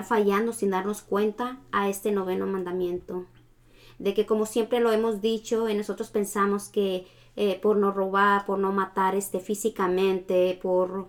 fallando sin darnos cuenta a este noveno mandamiento. De que como siempre lo hemos dicho, y nosotros pensamos que eh, por no robar, por no matar este, físicamente, por,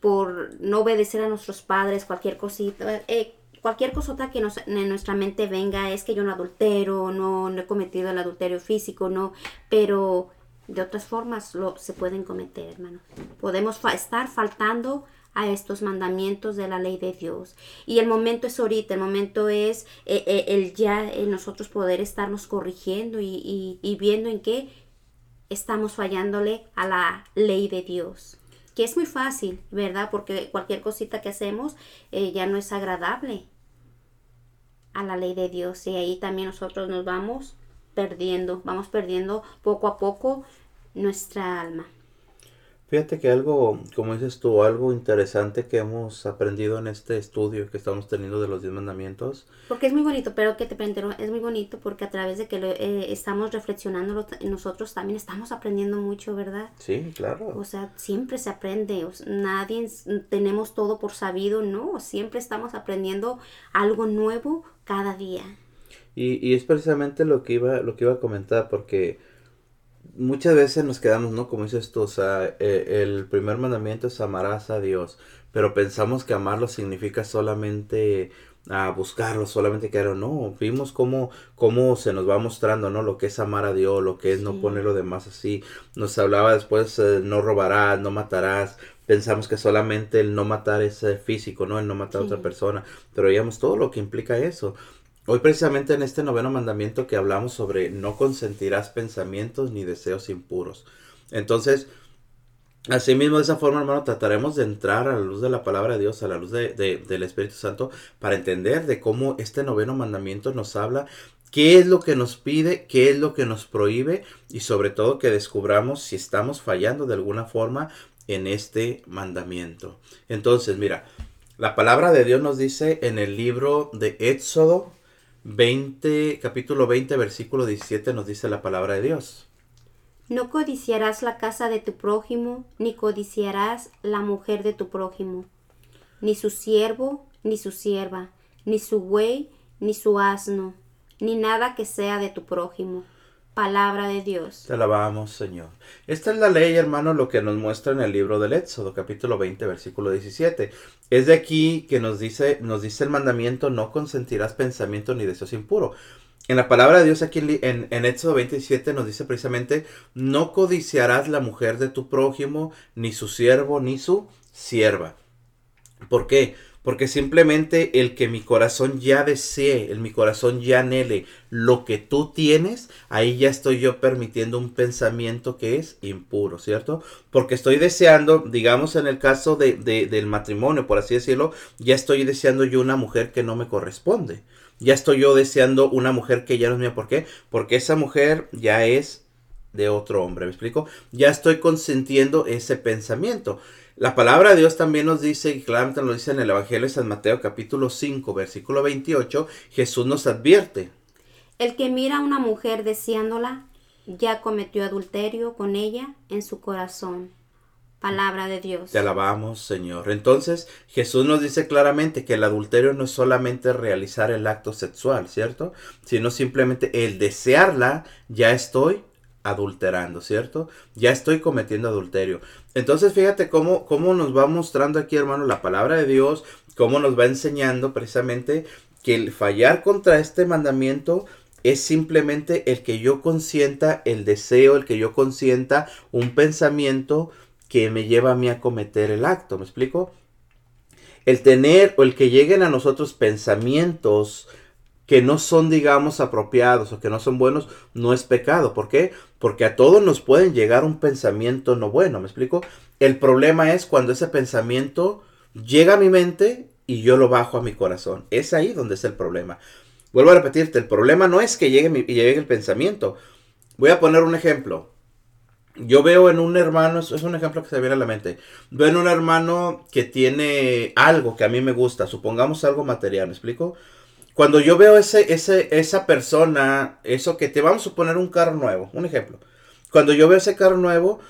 por no obedecer a nuestros padres, cualquier cosita, eh, cualquier cosota que en nuestra mente venga es que yo no adultero, no, he cometido el adulterio físico, no, pero de otras formas lo, se pueden cometer, hermano. Podemos estar faltando a estos mandamientos de la ley de Dios. Y el momento es ahorita, el momento es eh, eh, el ya en nosotros poder estarnos corrigiendo y, viendo en qué estamos fallándole a la ley de Dios. Que es muy fácil, ¿verdad? Porque cualquier cosita que hacemos eh, ya no es agradable a la ley de Dios. Y ahí también nosotros nos vamos perdiendo, vamos perdiendo poco a poco nuestra alma. Fíjate que algo, como dices tú, algo interesante que hemos aprendido en este estudio que estamos teniendo de los diez mandamientos. Porque es muy bonito, pero que te pero es muy bonito porque a través de que lo, eh, estamos reflexionando nosotros también estamos aprendiendo mucho, ¿verdad? Sí, claro. O sea, siempre se aprende, nadie tenemos todo por sabido, no, siempre estamos aprendiendo algo nuevo cada día. Y, y es precisamente lo que iba, lo que iba a comentar, porque muchas veces nos quedamos, ¿no? Como dices tú, o sea, eh, el primer mandamiento es amarás a Dios, pero pensamos que amarlo significa solamente a buscarlo, solamente que no, vimos cómo, cómo se nos va mostrando, ¿no? Lo que es amar a Dios, lo que es no poner lo demás así. Nos hablaba después, eh, no robarás, no matarás. Pensamos que solamente el no matar es eh, físico, ¿no? El no matar a otra persona. Pero veíamos todo lo que implica eso. Hoy precisamente en este noveno mandamiento que hablamos sobre no consentirás pensamientos ni deseos impuros. Entonces, Asimismo, de esa forma, hermano, trataremos de entrar a la luz de la palabra de Dios, a la luz de, del Espíritu Santo, para entender de cómo este noveno mandamiento nos habla, qué es lo que nos pide, qué es lo que nos prohíbe y sobre todo que descubramos si estamos fallando de alguna forma en este mandamiento. Entonces, mira, la palabra de Dios nos dice en el libro de Éxodo 20, capítulo 20, versículo 17 nos dice la palabra de Dios. No codiciarás la casa de tu prójimo, ni codiciarás la mujer de tu prójimo, ni su siervo, ni su sierva, ni su buey, ni su asno, ni nada que sea de tu prójimo Palabra de Dios. Te alabamos, Señor. Esta es la ley, hermano, lo que nos muestra en el libro del Éxodo, capítulo 20, versículo 17. Es de aquí que nos dice, nos dice el mandamiento, no consentirás pensamiento ni deseos impuro. En la palabra de Dios aquí en, en Éxodo 27 nos dice precisamente, no codiciarás la mujer de tu prójimo, ni su siervo, ni su sierva. ¿Por qué? Porque simplemente el que mi corazón ya desee, el mi corazón ya anhele lo que tú tienes, ahí ya estoy yo permitiendo un pensamiento que es impuro, ¿cierto? Porque estoy deseando, digamos en el caso de, del matrimonio, por así decirlo, ya estoy deseando yo una mujer que no me corresponde. Ya estoy yo deseando una mujer que ya no es mía. ¿Por qué? Porque esa mujer ya es de otro hombre, ¿me explico? Ya estoy consentiendo ese pensamiento. La palabra de Dios también nos dice, y claramente nos dice en el Evangelio de San Mateo capítulo 5, versículo 28, Jesús nos advierte. El que mira a una mujer deseándola, ya cometió adulterio con ella en su corazón. Palabra de Dios. Te alabamos, Señor. Entonces, Jesús nos dice claramente que el adulterio no es solamente realizar el acto sexual, ¿cierto? Sino simplemente el desearla, ya estoy adulterando, ¿cierto? Ya estoy cometiendo adulterio. Entonces fíjate cómo, cómo nos va mostrando aquí, hermano, la palabra de Dios, cómo nos va enseñando precisamente que el fallar contra este mandamiento es simplemente el que yo consienta el deseo, el que yo consienta un pensamiento que me lleva a mí a cometer el acto, ¿me explico? El tener o el que lleguen a nosotros pensamientos que no son, digamos, apropiados o que no son buenos, no es pecado. ¿Por qué? Porque a todos nos pueden llegar un pensamiento no bueno, ¿me explico? El problema es cuando ese pensamiento llega a mi mente y yo lo bajo a mi corazón. Es ahí donde es el problema. Vuelvo a repetirte, el problema no es que llegue, llegue el pensamiento. Voy a poner un ejemplo. Yo veo en un hermano, es un ejemplo que se viene a la mente. Veo en un hermano que tiene algo que a mí me gusta, supongamos algo material, ¿me explico? Cuando yo veo ese, ese, esa persona, eso que te vamos a poner un carro nuevo, un ejemplo. Cuando yo veo ese carro nuevo,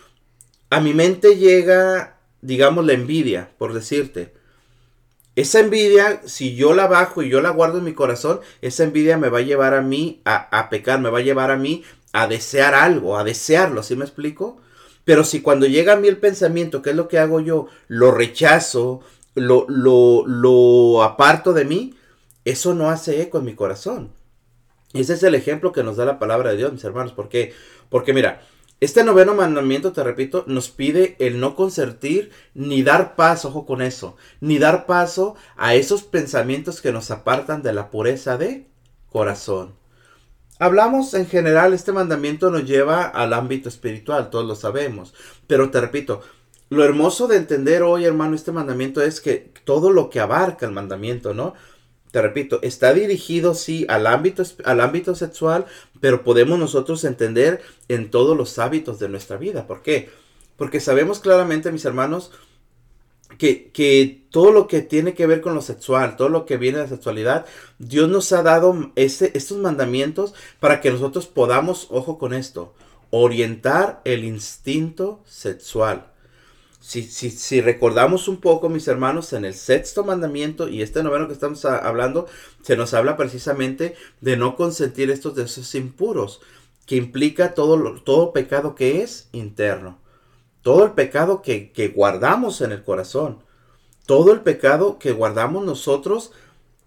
a mi mente llega, digamos, la envidia, por decirte. esa envidia, si yo la bajo y yo la guardo en mi corazón, esa envidia me va a llevar a mí a, a pecar, me va a llevar a mí a desear algo, a desearlo, ¿sí me explico? Pero si cuando llega a mí el pensamiento, ¿qué es lo que hago yo? Lo rechazo, lo, lo, lo aparto de mí, eso no hace eco en mi corazón. Ese es el ejemplo que nos da la palabra de Dios, mis hermanos. ¿Por qué? Porque mira, este noveno mandamiento, te repito, nos pide el no consentir ni dar paso, ojo con eso, ni dar paso a esos pensamientos que nos apartan de la pureza de corazón. Hablamos en general, este mandamiento nos lleva al ámbito espiritual, todos lo sabemos, pero te repito, lo hermoso de entender hoy, hermano, este mandamiento es que todo lo que abarca el mandamiento, ¿no? Te repito, está dirigido sí al ámbito, al ámbito sexual, pero podemos nosotros entender en todos los hábitos de nuestra vida. ¿Por qué? Porque sabemos claramente, mis hermanos, que, que, todo lo que tiene que ver con lo sexual, todo lo que viene de la sexualidad, Dios nos ha dado ese, estos mandamientos para que nosotros podamos, ojo con esto, orientar el instinto sexual. Si, si, si, recordamos un poco, mis hermanos, en el sexto mandamiento y este noveno que estamos hablando, se nos habla precisamente de no consentir estos deseos impuros, que implica todo, todo pecado que es interno, todo el pecado que, que guardamos en el corazón, todo el pecado que guardamos nosotros.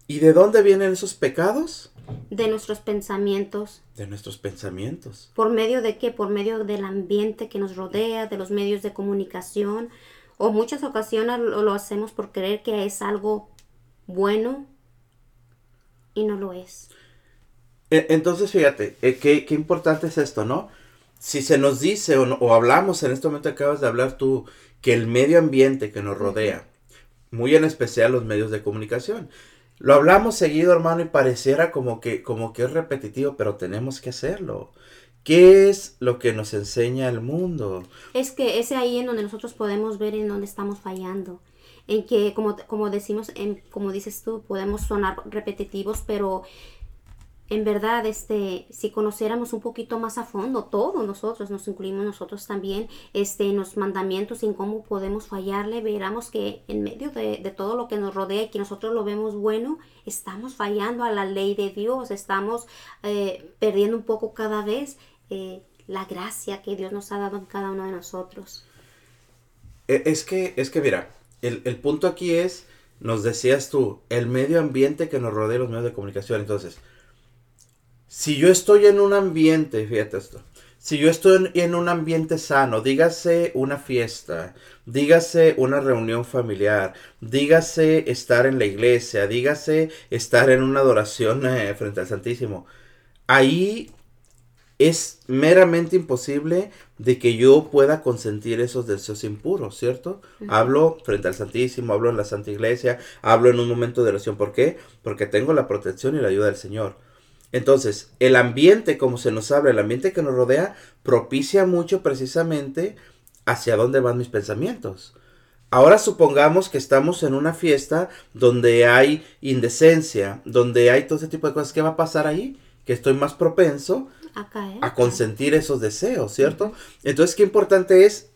¿Y de dónde vienen esos pecados? De nuestros pensamientos. De nuestros pensamientos. ¿Por medio de qué? Por medio del ambiente que nos rodea, de los medios de comunicación. O muchas ocasiones lo, hacemos por creer que es algo bueno y no lo es. E, entonces, fíjate, eh, qué, qué importante es esto, ¿no? Si se nos dice o, o hablamos, en este momento acabas de hablar tú, que el medio ambiente que nos rodea, muy en especial los medios de comunicación, lo hablamos seguido, hermano, y pareciera como que, como que es repetitivo, pero tenemos que hacerlo. ¿Qué es lo que nos enseña el mundo? Es que es ahí en donde nosotros podemos ver en dónde estamos fallando. En que, como, como decimos, en, como dices tú, podemos sonar repetitivos, pero en verdad, este, si conociéramos un poquito más a fondo, todos nosotros, nos incluimos nosotros también, este, en los mandamientos, en cómo podemos fallarle, veramos que en medio de, todo lo que nos rodea y que nosotros lo vemos bueno, estamos fallando a la ley de Dios, estamos eh, perdiendo un poco cada vez eh, la gracia que Dios nos ha dado en cada uno de nosotros. E, es que, es que mira, el, el punto aquí es, nos decías tú, el medio ambiente que nos rodea los medios de comunicación, entonces, si yo estoy en un ambiente, fíjate esto, si yo estoy en un ambiente sano, dígase una fiesta, dígase una reunión familiar, dígase estar en la iglesia, dígase estar en una adoración eh, frente al Santísimo, ahí es meramente imposible de que yo pueda consentir esos deseos impuros, ¿cierto? Hablo frente al Santísimo, hablo en la Santa Iglesia, hablo en un momento de oración. ¿Por qué? Porque tengo la protección y la ayuda del Señor. Entonces, el ambiente, como se nos habla, el ambiente que nos rodea, propicia mucho precisamente hacia dónde van mis pensamientos. Ahora supongamos que estamos en una fiesta donde hay indecencia, donde hay todo ese tipo de cosas. ¿Qué va a pasar ahí? Que estoy más propenso a, consentir esos deseos, ¿cierto? Entonces, qué importante es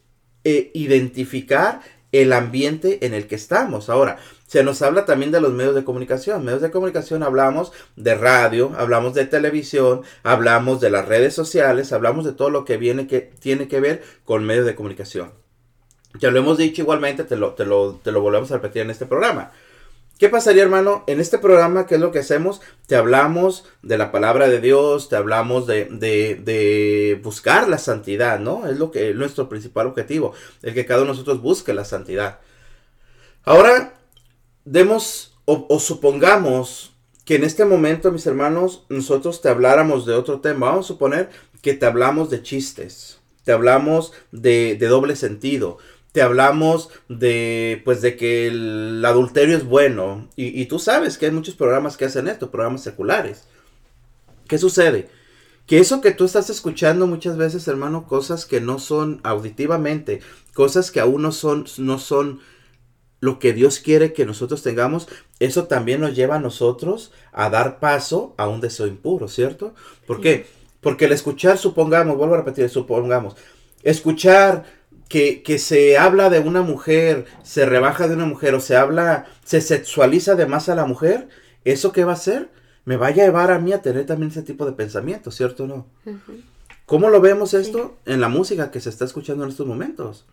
eh, identificar el ambiente en el que estamos. Ahora, se nos habla también de los medios de comunicación. Medios de comunicación hablamos de radio, hablamos de televisión, hablamos de las redes sociales, hablamos de todo lo que viene que tiene que ver con medios de comunicación. Ya lo hemos dicho igualmente, te lo, te lo, te lo volvemos a repetir en este programa. ¿Qué pasaría, hermano? En este programa, ¿qué es lo que hacemos? Te hablamos de la palabra de Dios, te hablamos de, de, de buscar la santidad, ¿no? Es lo que es nuestro principal objetivo, el que cada uno de nosotros busque la santidad. Ahora, demos o, supongamos que en este momento, mis hermanos, nosotros te habláramos de otro tema. Vamos a suponer que te hablamos de chistes, te hablamos de, doble sentido, te hablamos de, pues, de que el adulterio es bueno. Y, y, tú sabes que hay muchos programas que hacen esto, programas seculares. ¿Qué sucede? Que eso que tú estás escuchando muchas veces, hermano, cosas que no son auditivamente, cosas que aún no son, no son lo que Dios quiere que nosotros tengamos, eso también nos lleva a nosotros a dar paso a un deseo impuro, ¿cierto? ¿Por qué? Porque el escuchar, supongamos, vuelvo a repetir, supongamos, escuchar que, que, se habla de una mujer, se rebaja de una mujer o se habla, se sexualiza de más a la mujer, ¿eso qué va a hacer? Me va a llevar a mí a tener también ese tipo de pensamiento, ¿cierto o no? ¿Cómo lo vemos esto? En la música que se está escuchando en estos momentos.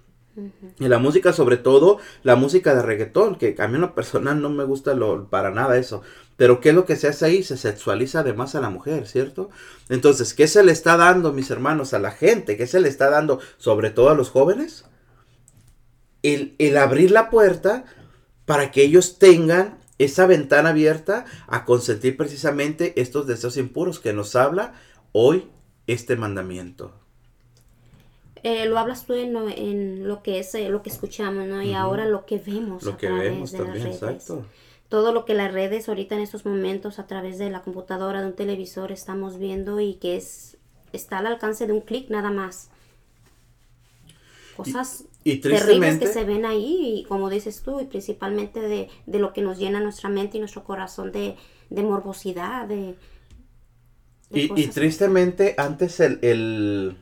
Y la música, sobre todo la música de reggaetón, que a mí en no me gusta lo, para nada eso. Pero ¿qué es lo que se hace ahí? Se sexualiza además a la mujer, ¿cierto? Entonces, ¿qué se le está dando, mis hermanos, a la gente? ¿Qué se le está dando, sobre todo a los jóvenes? El, el abrir la puerta para que ellos tengan esa ventana abierta a consentir precisamente estos deseos impuros que nos habla hoy este mandamiento. Eh, lo hablas tú en, en, lo que es eh, lo que escuchamos, ¿no? Y ahora lo que vemos lo que vemos también, Exacto. Todo lo que las redes ahorita en estos momentos a través de la computadora, de un televisor estamos viendo y que es está al alcance de un clic nada más. Cosas y, terribles que se ven ahí, y como dices tú, y principalmente de, de, lo que nos llena nuestra mente y nuestro corazón de, de morbosidad, de... y, y, tristemente antes el, el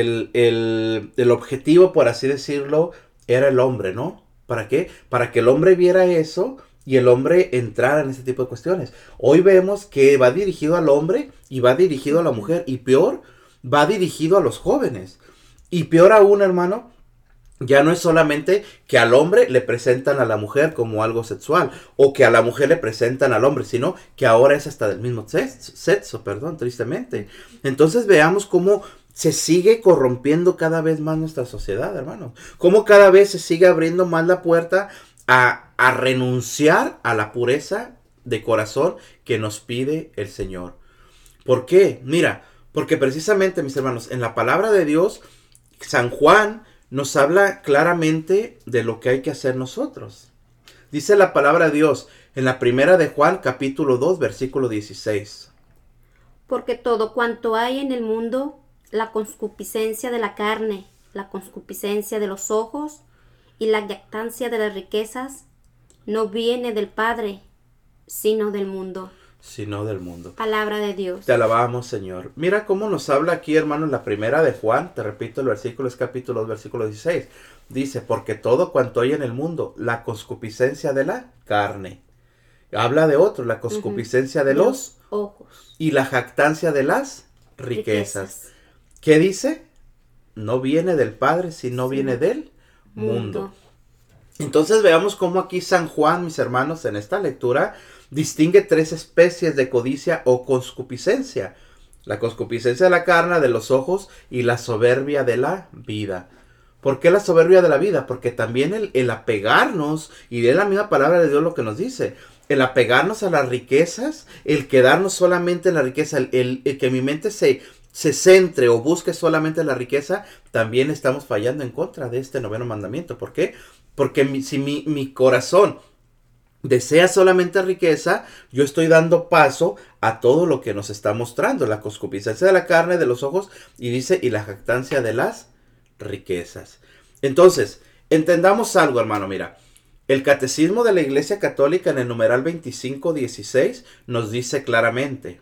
el, objetivo, por así decirlo, era el hombre, ¿no? ¿Para qué? Para que el hombre viera eso y el hombre entrara en ese tipo de cuestiones. Hoy vemos que va dirigido al hombre y va dirigido a la mujer y peor, va dirigido a los jóvenes. Y peor aún, hermano, ya no es solamente que al hombre le presentan a la mujer como algo sexual o que a la mujer le presentan al hombre, sino que ahora es hasta del mismo sexo, sexo perdón, tristemente. Entonces veamos cómo se sigue corrompiendo cada vez más nuestra sociedad, hermano. Cómo cada vez se sigue abriendo más la puerta a, a renunciar a la pureza de corazón que nos pide el Señor. ¿Por qué? Mira, porque precisamente, mis hermanos, en la palabra de Dios, San Juan nos habla claramente de lo que hay que hacer nosotros. Dice la palabra de Dios en la primera de Juan capítulo 2 versículo 16. Porque todo cuanto hay en el mundo, la concupiscencia de la carne, la concupiscencia de los ojos y la jactancia de las riquezas no viene del Padre, sino del mundo. Sino del mundo. Palabra de Dios. Te alabamos, Señor. Mira cómo nos habla aquí, hermano, en la primera de Juan. Te repito, el versículo es capítulo 2, versículo 16. Dice, porque todo cuanto hay en el mundo, la concupiscencia de la carne. Habla de otro, la concupiscencia de los, ojos. Y la jactancia de las riquezas. ¿Qué dice? No viene del Padre, sino viene del mundo. Entonces veamos cómo aquí San Juan, mis hermanos, en esta lectura distingue tres especies de codicia o conscupiscencia. La conscupiscencia de la carne, de los ojos y la soberbia de la vida. ¿Por qué la soberbia de la vida? Porque también el, apegarnos, y de la misma palabra de Dios lo que nos dice, el apegarnos a las riquezas, el quedarnos solamente en la riqueza, el que mi mente se, se centre o busque solamente la riqueza, también estamos fallando en contra de este noveno mandamiento. ¿Por qué? Porque si mi, corazón desea solamente riqueza, yo estoy dando paso a todo lo que nos está mostrando, la concupiscencia de la carne, de los ojos, y dice, y la jactancia de las riquezas. Entonces, entendamos algo, hermano, mira. El catecismo de la Iglesia Católica en el numeral 2516 nos dice claramente,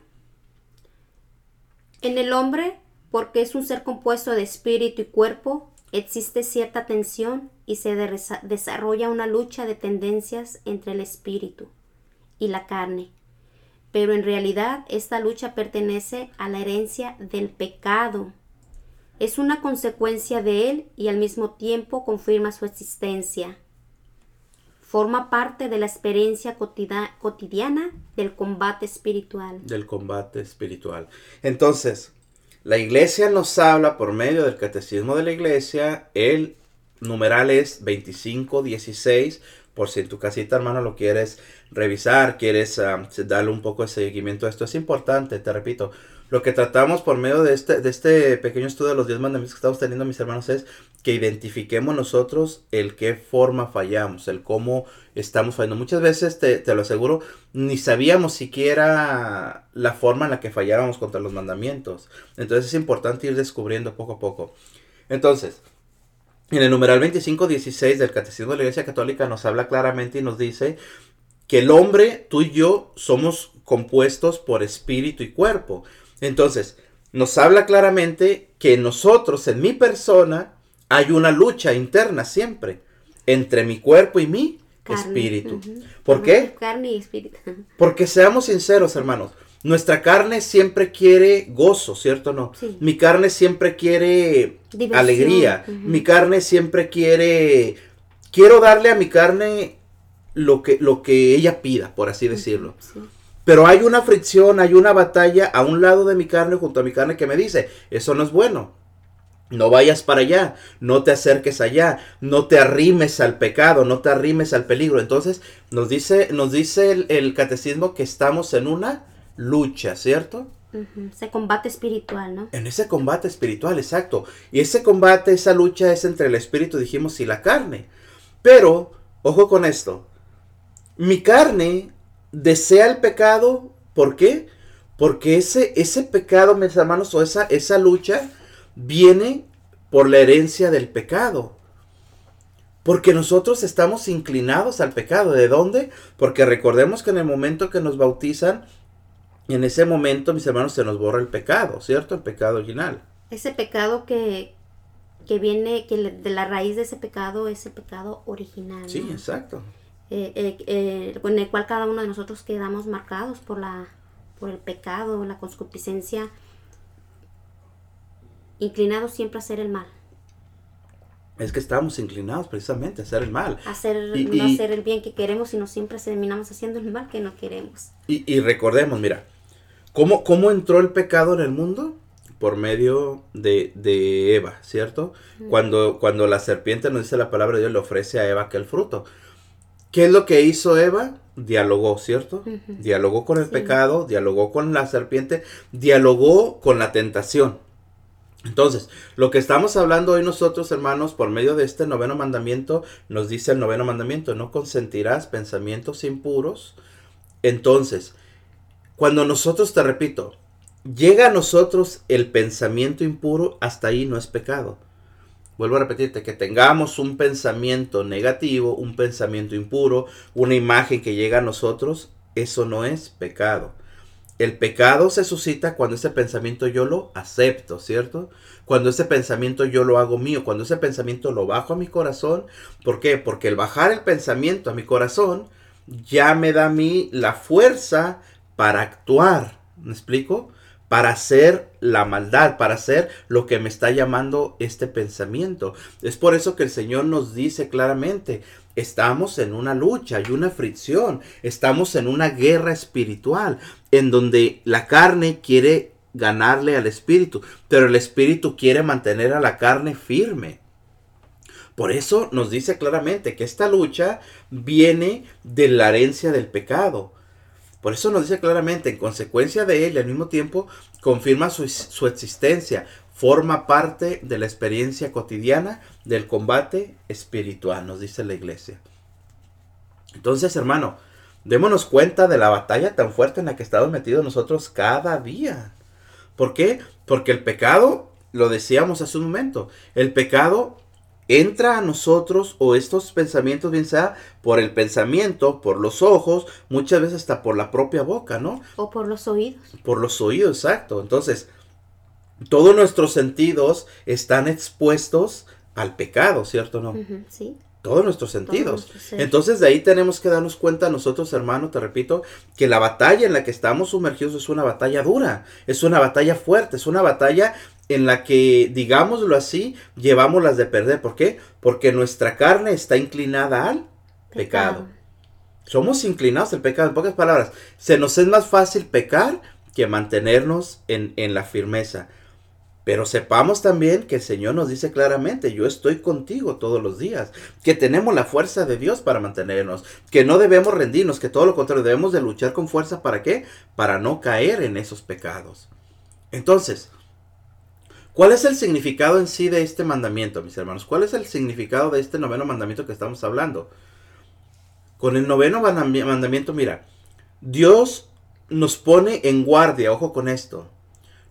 en el hombre, porque es un ser compuesto de espíritu y cuerpo, existe cierta tensión y se desarrolla una lucha de tendencias entre el espíritu y la carne. Pero en realidad esta lucha pertenece a la herencia del pecado. Es una consecuencia de él y al mismo tiempo confirma su existencia. Forma parte de la experiencia cotidiana del combate espiritual. Del combate espiritual. Entonces, la iglesia nos habla por medio del catecismo de la iglesia, el numeral es 2516, por si en tu casita hermano lo quieres revisar, quieres ah, darle un poco de seguimiento a esto, es importante, te repito, lo que tratamos por medio de este, de este pequeño estudio de los 10 mandamientos que estamos teniendo, mis hermanos, es que identifiquemos nosotros el qué forma fallamos, el cómo estamos fallando. Muchas veces, te, te, lo aseguro, ni sabíamos siquiera la forma en la que fallábamos contra los mandamientos. Entonces es importante ir descubriendo poco a poco. Entonces, en el numeral 2516 del Catecismo de la Iglesia Católica nos habla claramente y nos dice que el hombre, tú y yo, somos compuestos por espíritu y cuerpo. Entonces, nos habla claramente que nosotros, en mi persona, hay una lucha interna siempre entre mi cuerpo y mi espíritu. ¿Por qué? Carne y espíritu. Porque seamos sinceros, hermanos. Nuestra carne siempre quiere gozo, ¿cierto o no? Mi carne siempre quiere alegría. Mi carne siempre quiere... Quiero darle a mi carne lo que, lo que ella pida, por así decirlo. Pero hay una fricción, hay una batalla a un lado de mi carne, junto a mi carne, que me dice, eso no es bueno. No vayas para allá, no te acerques allá, no te arrimes al pecado, no te arrimes al peligro. Entonces nos dice, nos dice el, catecismo que estamos en una lucha, ¿cierto? Ese combate espiritual, ¿no? En ese combate espiritual, exacto. Y ese combate, esa lucha es entre el espíritu, dijimos, y la carne. Pero, ojo con esto, mi carne desea el pecado, ¿por qué? Porque ese, ese pecado, mis hermanos, o esa, esa lucha viene por la herencia del pecado. Porque nosotros estamos inclinados al pecado. ¿De dónde? Porque recordemos que en el momento que nos bautizan, en ese momento, mis hermanos, se nos borra el pecado, ¿cierto? El pecado original. Ese pecado que, que viene, que de la raíz de ese pecado es el pecado original. Sí, exacto. Eh, eh, eh, con el cual cada uno de nosotros quedamos marcados por, la, por el pecado, la concupiscencia inclinados siempre a hacer el mal. Es que estamos inclinados precisamente a hacer el mal. hacer, no hacer el bien que queremos, sino siempre terminamos haciendo el mal que no queremos. Y, recordemos, mira, ¿cómo, ¿cómo entró el pecado en el mundo? Por medio de, de Eva, ¿cierto? cuando, cuando la serpiente nos dice la palabra de Dios, le ofrece a Eva aquel fruto. ¿Qué es lo que hizo Eva? Dialogó, ¿cierto? Dialogó con el pecado, dialogó con la serpiente, dialogó con la tentación. Entonces, lo que estamos hablando hoy nosotros, hermanos, por medio de este noveno mandamiento, nos dice el noveno mandamiento, no consentirás pensamientos impuros. Entonces, cuando nosotros, te repito, llega a nosotros el pensamiento impuro, hasta ahí no es pecado. Vuelvo a repetirte, que tengamos un pensamiento negativo, un pensamiento impuro, una imagen que llega a nosotros, eso no es pecado. El pecado se suscita cuando ese pensamiento yo lo acepto, ¿cierto? Cuando ese pensamiento yo lo hago mío, cuando ese pensamiento lo bajo a mi corazón. ¿Por qué? Porque el bajar el pensamiento a mi corazón ya me da a mí la fuerza para actuar. ¿Me explico? Para hacer la maldad, para hacer lo que me está llamando este pensamiento. Es por eso que el Señor nos dice claramente, estamos en una lucha y una fricción, estamos en una guerra espiritual, en donde la carne quiere ganarle al espíritu, pero el espíritu quiere mantener a la carne firme. Por eso nos dice claramente que esta lucha viene de la herencia del pecado. Por eso nos dice claramente, en consecuencia de ella, al mismo tiempo, confirma su, su existencia, forma parte de la experiencia cotidiana del combate espiritual, nos dice la iglesia. Entonces, hermano, démonos cuenta de la batalla tan fuerte en la que estamos metidos nosotros cada día. ¿Por qué? Porque el pecado, lo decíamos hace un momento, el pecado entra a nosotros o estos pensamientos, bien sea por el pensamiento, por los ojos, muchas veces hasta por la propia boca, ¿no? O por los oídos. Por los oídos, exacto. Entonces, todos nuestros sentidos están expuestos al pecado, ¿cierto no? sí. Todos nuestros sentidos. Entonces de ahí tenemos que darnos cuenta nosotros, hermano, te repito, que la batalla en la que estamos sumergidos es una batalla dura, es una batalla fuerte, es una batalla en la que, digámoslo así, llevamos las de perder. ¿Por qué? Porque nuestra carne está inclinada al pecado. Somos inclinados al pecado, en pocas palabras. Se nos es más fácil pecar que mantenernos en, en la firmeza. Pero sepamos también que el Señor nos dice claramente, yo estoy contigo todos los días, que tenemos la fuerza de Dios para mantenernos, que no debemos rendirnos, que todo lo contrario, debemos de luchar con fuerza para qué? Para no caer en esos pecados. Entonces, ¿cuál es el significado en sí de este mandamiento, mis hermanos? ¿Cuál es el significado de este noveno mandamiento que estamos hablando? Con el noveno mandamiento, mira, Dios nos pone en guardia, ojo con esto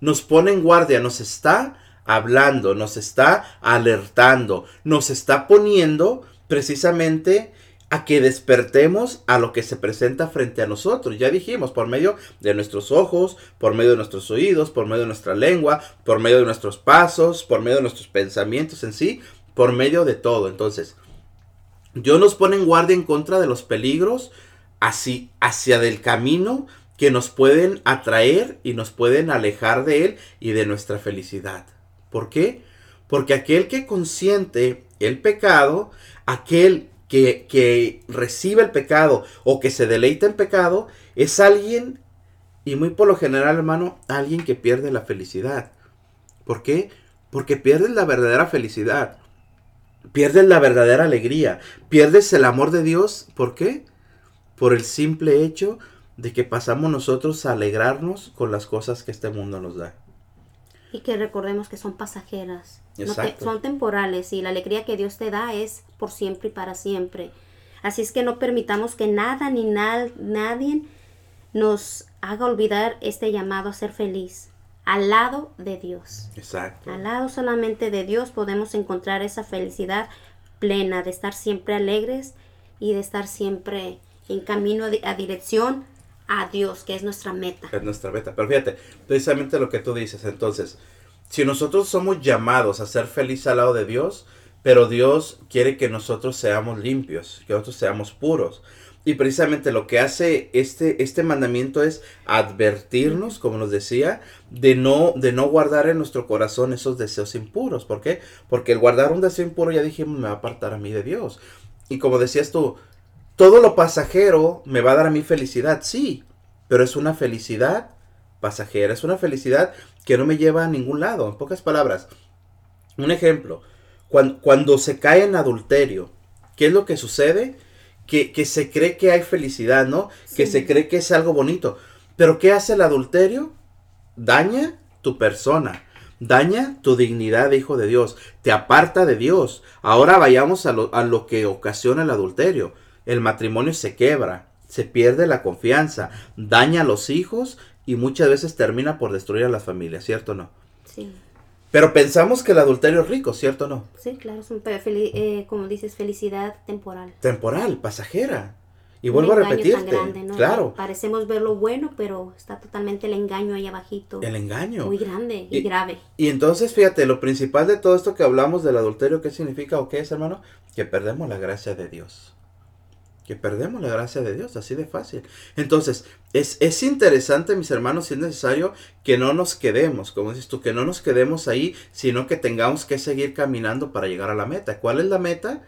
nos pone en guardia, nos está hablando, nos está alertando, nos está poniendo precisamente a que despertemos a lo que se presenta frente a nosotros. Ya dijimos, por medio de nuestros ojos, por medio de nuestros oídos, por medio de nuestra lengua, por medio de nuestros pasos, por medio de nuestros pensamientos en sí, por medio de todo. Entonces, Dios nos pone en guardia en contra de los peligros así, hacia del camino que nos pueden atraer y nos pueden alejar de Él y de nuestra felicidad. ¿Por qué? Porque aquel que consiente el pecado, aquel que, recibe el pecado o que se deleita en pecado, es alguien, y muy por lo general, hermano, alguien que pierde la felicidad. ¿Por qué? Porque pierdes la verdadera felicidad. Pierdes la verdadera alegría. Pierdes el amor de Dios. ¿Por qué? Por el simple hecho de que pasamos nosotros a alegrarnos con las cosas que este mundo nos da. Y que recordemos que son pasajeras, son temporales y la alegría que Dios te da es por siempre y para siempre. Así es que no permitamos que nada ni nadie nos haga olvidar este llamado a ser feliz al lado de Dios. Exacto. Al lado solamente de Dios podemos encontrar esa felicidad plena de estar siempre alegres y de estar siempre en camino a dirección a Dios, que es nuestra meta. Es nuestra meta. Pero fíjate, precisamente lo que tú dices, entonces, si nosotros somos llamados a ser felices al lado de Dios, pero Dios quiere que nosotros seamos limpios, que nosotros seamos puros. Y precisamente lo que hace este, este mandamiento es advertirnos, como nos decía, de no, de no guardar en nuestro corazón esos deseos impuros. ¿Por qué? Porque el guardar un deseo impuro, ya dijimos, me va a apartar a mí de Dios. Y como decías tú, todo lo pasajero me va a dar a mí felicidad, sí, pero es una felicidad pasajera, es una felicidad que no me lleva a ningún lado. En pocas palabras, un ejemplo, cuando, se cae en adulterio, ¿qué es lo que sucede? Que, se cree que hay felicidad, ¿no? Que se cree que es algo bonito. Pero ¿qué hace el adulterio? Daña tu persona, daña tu dignidad de hijo de Dios, te aparta de Dios. Ahora vayamos a lo, a lo que ocasiona el adulterio el matrimonio se quebra, se pierde la confianza, daña a los hijos y muchas veces termina por destruir a las familias, ¿cierto o no? Sí. Pero pensamos que el adulterio es rico, ¿cierto o no? Sí, claro, es un, eh, como dices, felicidad temporal. Temporal, pasajera. Y vuelvo a repetirte, claro. Parecemos ver lo bueno, pero está totalmente el engaño ahí abajito. El engaño. Muy grande y, grave. Y entonces, fíjate, lo principal de todo esto que hablamos del adulterio, ¿qué significa o qué es, hermano? Que perdemos la gracia de Dios que perdemos la gracia de Dios, así de fácil. Entonces, es, es, interesante, mis hermanos, si es necesario que no nos quedemos, como dices tú, que no nos quedemos ahí, sino que tengamos que seguir caminando para llegar a la meta. ¿Cuál es la meta?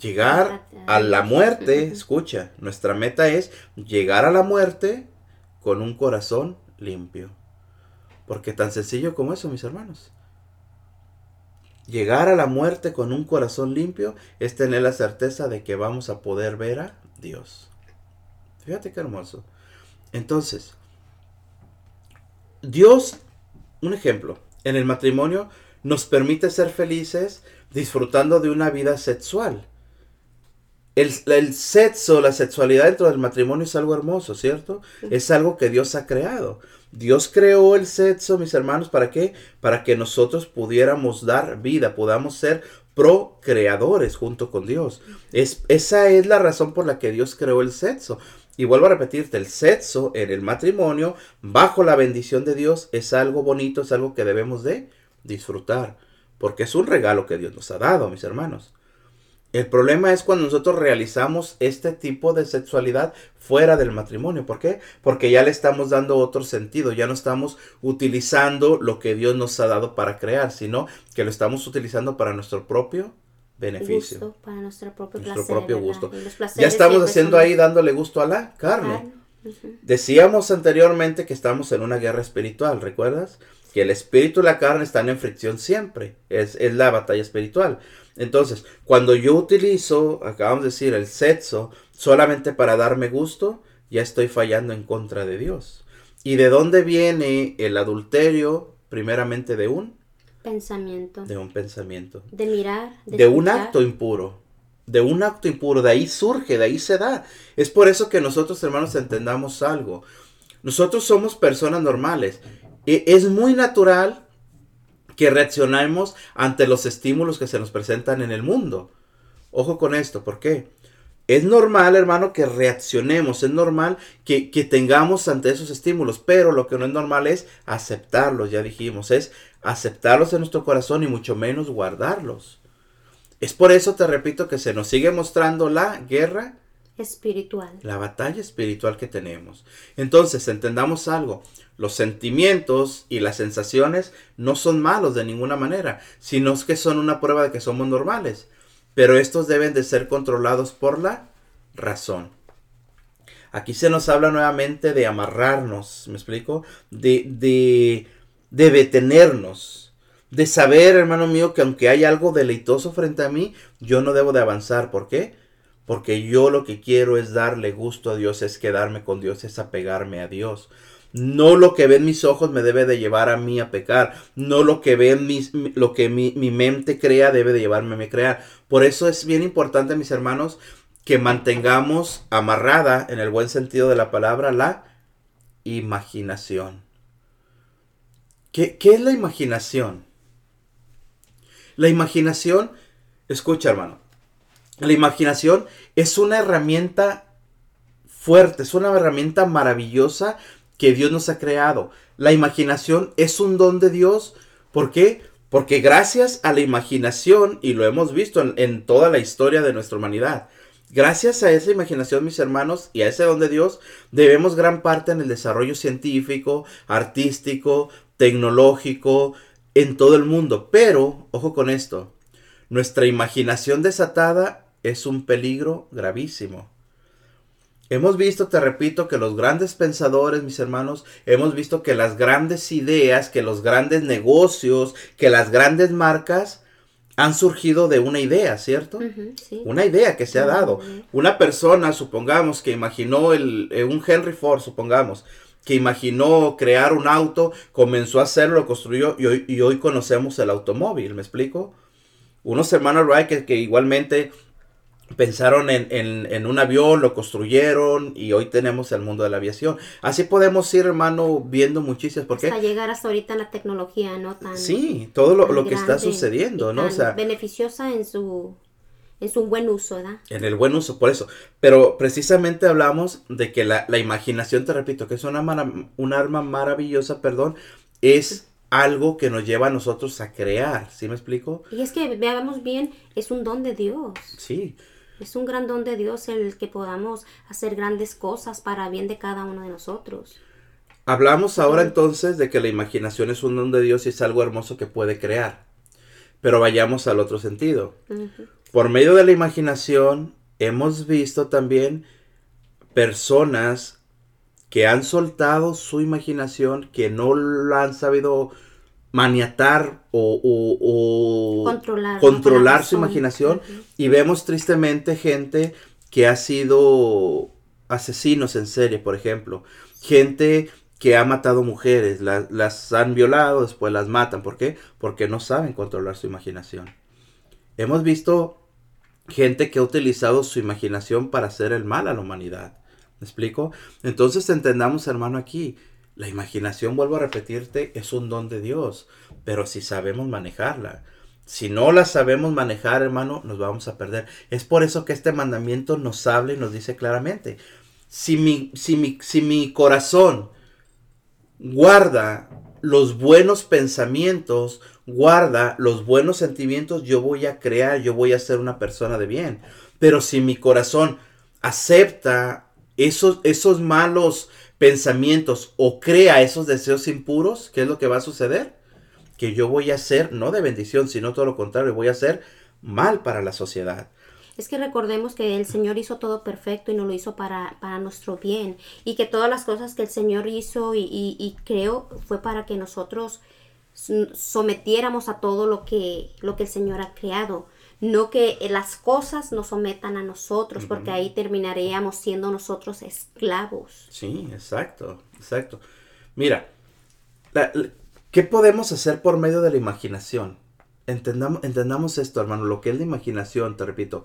Llegar a la muerte, escucha, nuestra meta es llegar a la muerte con un corazón limpio. Porque tan sencillo como eso, mis hermanos. Llegar a la muerte con un corazón limpio es tener la certeza de que vamos a poder ver a Dios. Fíjate qué hermoso. Entonces, Dios, un ejemplo, en el matrimonio nos permite ser felices disfrutando de una vida sexual. El, el, sexo, la sexualidad dentro del matrimonio es algo hermoso, ¿cierto? Es algo que Dios ha creado. Dios creó el sexo, mis hermanos, ¿para qué? Para que nosotros pudiéramos dar vida, podamos ser procreadores junto con Dios. Es, esa es la razón por la que Dios creó el sexo. Y vuelvo a repetirte, el sexo en el matrimonio, bajo la bendición de Dios, es algo bonito, es algo que debemos de disfrutar, porque es un regalo que Dios nos ha dado, mis hermanos. El problema es cuando nosotros realizamos este tipo de sexualidad fuera del matrimonio. ¿Por qué? Porque ya le estamos dando otro sentido, ya no estamos utilizando lo que Dios nos ha dado para crear, sino que lo estamos utilizando para nuestro propio beneficio. para nuestro propio, nuestro propio gusto. Ya estamos haciendo ahí dándole gusto a la carne. Decíamos anteriormente que estamos en una guerra espiritual, ¿recuerdas? Que el espíritu y la carne están en fricción siempre. Es, es la batalla espiritual. Entonces, cuando yo utilizo, acabamos de decir, el sexo solamente para darme gusto, ya estoy fallando en contra de Dios. ¿Y de dónde viene el adulterio? Primeramente de un pensamiento. De un pensamiento. De mirar. De, un acto impuro. De un acto impuro. De ahí surge, de ahí se da. Es por eso que nosotros, hermanos, entendamos algo. Nosotros somos personas normales. E, es muy natural que reaccionemos ante los estímulos que se nos presentan en el mundo. Ojo con esto, ¿por qué? Es normal, hermano, que reaccionemos, es normal que, tengamos ante esos estímulos, pero lo que no es normal es aceptarlos, ya dijimos, es aceptarlos en nuestro corazón y mucho menos guardarlos. Es por eso, te repito, que se nos sigue mostrando la guerra espiritual. La batalla espiritual que tenemos. Entonces, entendamos algo. Los sentimientos y las sensaciones no son malos de ninguna manera, sino que son una prueba de que somos normales. Pero estos deben de ser controlados por la razón. Aquí se nos habla nuevamente de amarrarnos, ¿me explico? De, de, de detenernos, de saber, hermano mío, que aunque hay algo deleitoso frente a mí, yo no debo de avanzar. ¿Por qué? Porque yo lo que quiero es darle gusto a Dios, es quedarme con Dios, es apegarme a Dios. No lo que ven mis ojos me debe de llevar a mí a pecar. No lo que ven mis, lo que mi, mi mente crea debe de llevarme a crear. Por eso es bien importante, mis hermanos, que mantengamos amarrada, en el buen sentido de la palabra, la imaginación. ¿Qué, qué es la imaginación? La imaginación, escucha hermano, la imaginación es una herramienta fuerte, es una herramienta maravillosa que Dios nos ha creado. La imaginación es un don de Dios. ¿Por qué? Porque gracias a la imaginación, y lo hemos visto en, toda la historia de nuestra humanidad, gracias a esa imaginación, mis hermanos, y a ese don de Dios, debemos gran parte en el desarrollo científico, artístico, tecnológico, en todo el mundo. Pero, ojo con esto, nuestra imaginación desatada es un peligro gravísimo. Hemos visto, te repito, que los grandes pensadores, mis hermanos, hemos visto que las grandes ideas, que los grandes negocios, que las grandes marcas han surgido de una idea, ¿cierto? Una idea que se ha dado. Una persona, supongamos, que imaginó el, eh, un Henry Ford, supongamos, que imaginó crear un auto, comenzó a hacerlo, lo construyó y hoy, y hoy conocemos el automóvil, ¿me explico? Unos hermanos Wright que, que igualmente pensaron en, un avión, lo construyeron y hoy tenemos el mundo de la aviación. Así podemos ir, hermano, viendo muchísimas. Porque hasta llegar hasta ahorita la tecnología, ¿no? Tan, sí, todo lo, que está sucediendo, ¿no? O sea, beneficiosa en su, en su buen uso, ¿verdad? En el buen uso, por eso. Pero precisamente hablamos de que la, imaginación, te repito, que es una, un arma maravillosa, perdón, es algo que nos lleva a nosotros a crear, ¿sí me explico? Y es que veamos bien, es un don de Dios. Sí. Es un gran don de Dios el que podamos hacer grandes cosas para bien de cada uno de nosotros. Hablamos ahora entonces de que la imaginación es un don de Dios y es algo hermoso que puede crear. Pero vayamos al otro sentido. Por medio de la imaginación hemos visto también personas que han soltado su imaginación, que no la han sabido maniatar o, controlar, su imaginación. Y vemos tristemente gente que ha sido asesinos en serie, por ejemplo, gente que ha matado mujeres, las han violado, después las matan, ¿por qué? Porque no saben controlar su imaginación. Hemos visto gente que ha utilizado su imaginación para hacer el mal a la humanidad. ¿Me explico? Entonces entendamos, hermano, aquí, la imaginación, vuelvo a repetirte, es un don de Dios, pero si sabemos manejarla. Si no la sabemos manejar, hermano, nos vamos a perder. Es por eso que este mandamiento nos habla y nos dice claramente, si mi, si mi, si mi corazón guarda los buenos pensamientos, guarda los buenos sentimientos, yo voy a crear, yo voy a ser una persona de bien. Pero si mi corazón acepta esos, esos malos pensamientos o crea esos deseos impuros, ¿qué es lo que va a suceder? Que yo voy a ser, no de bendición, sino todo lo contrario, voy a ser mal para la sociedad. Es que recordemos que el Señor hizo todo perfecto y nos lo hizo para, para nuestro bien. Y que todas las cosas que el Señor hizo y, y creó fue para que nosotros sometiéramos a todo lo que, lo que el Señor ha creado no que las cosas nos sometan a nosotros, porque ahí terminaríamos siendo nosotros esclavos. Sí, exacto, exacto. Mira, ¿qué podemos hacer por medio de la imaginación? Entendamos, entendamos esto, hermano, lo que es la imaginación, te repito.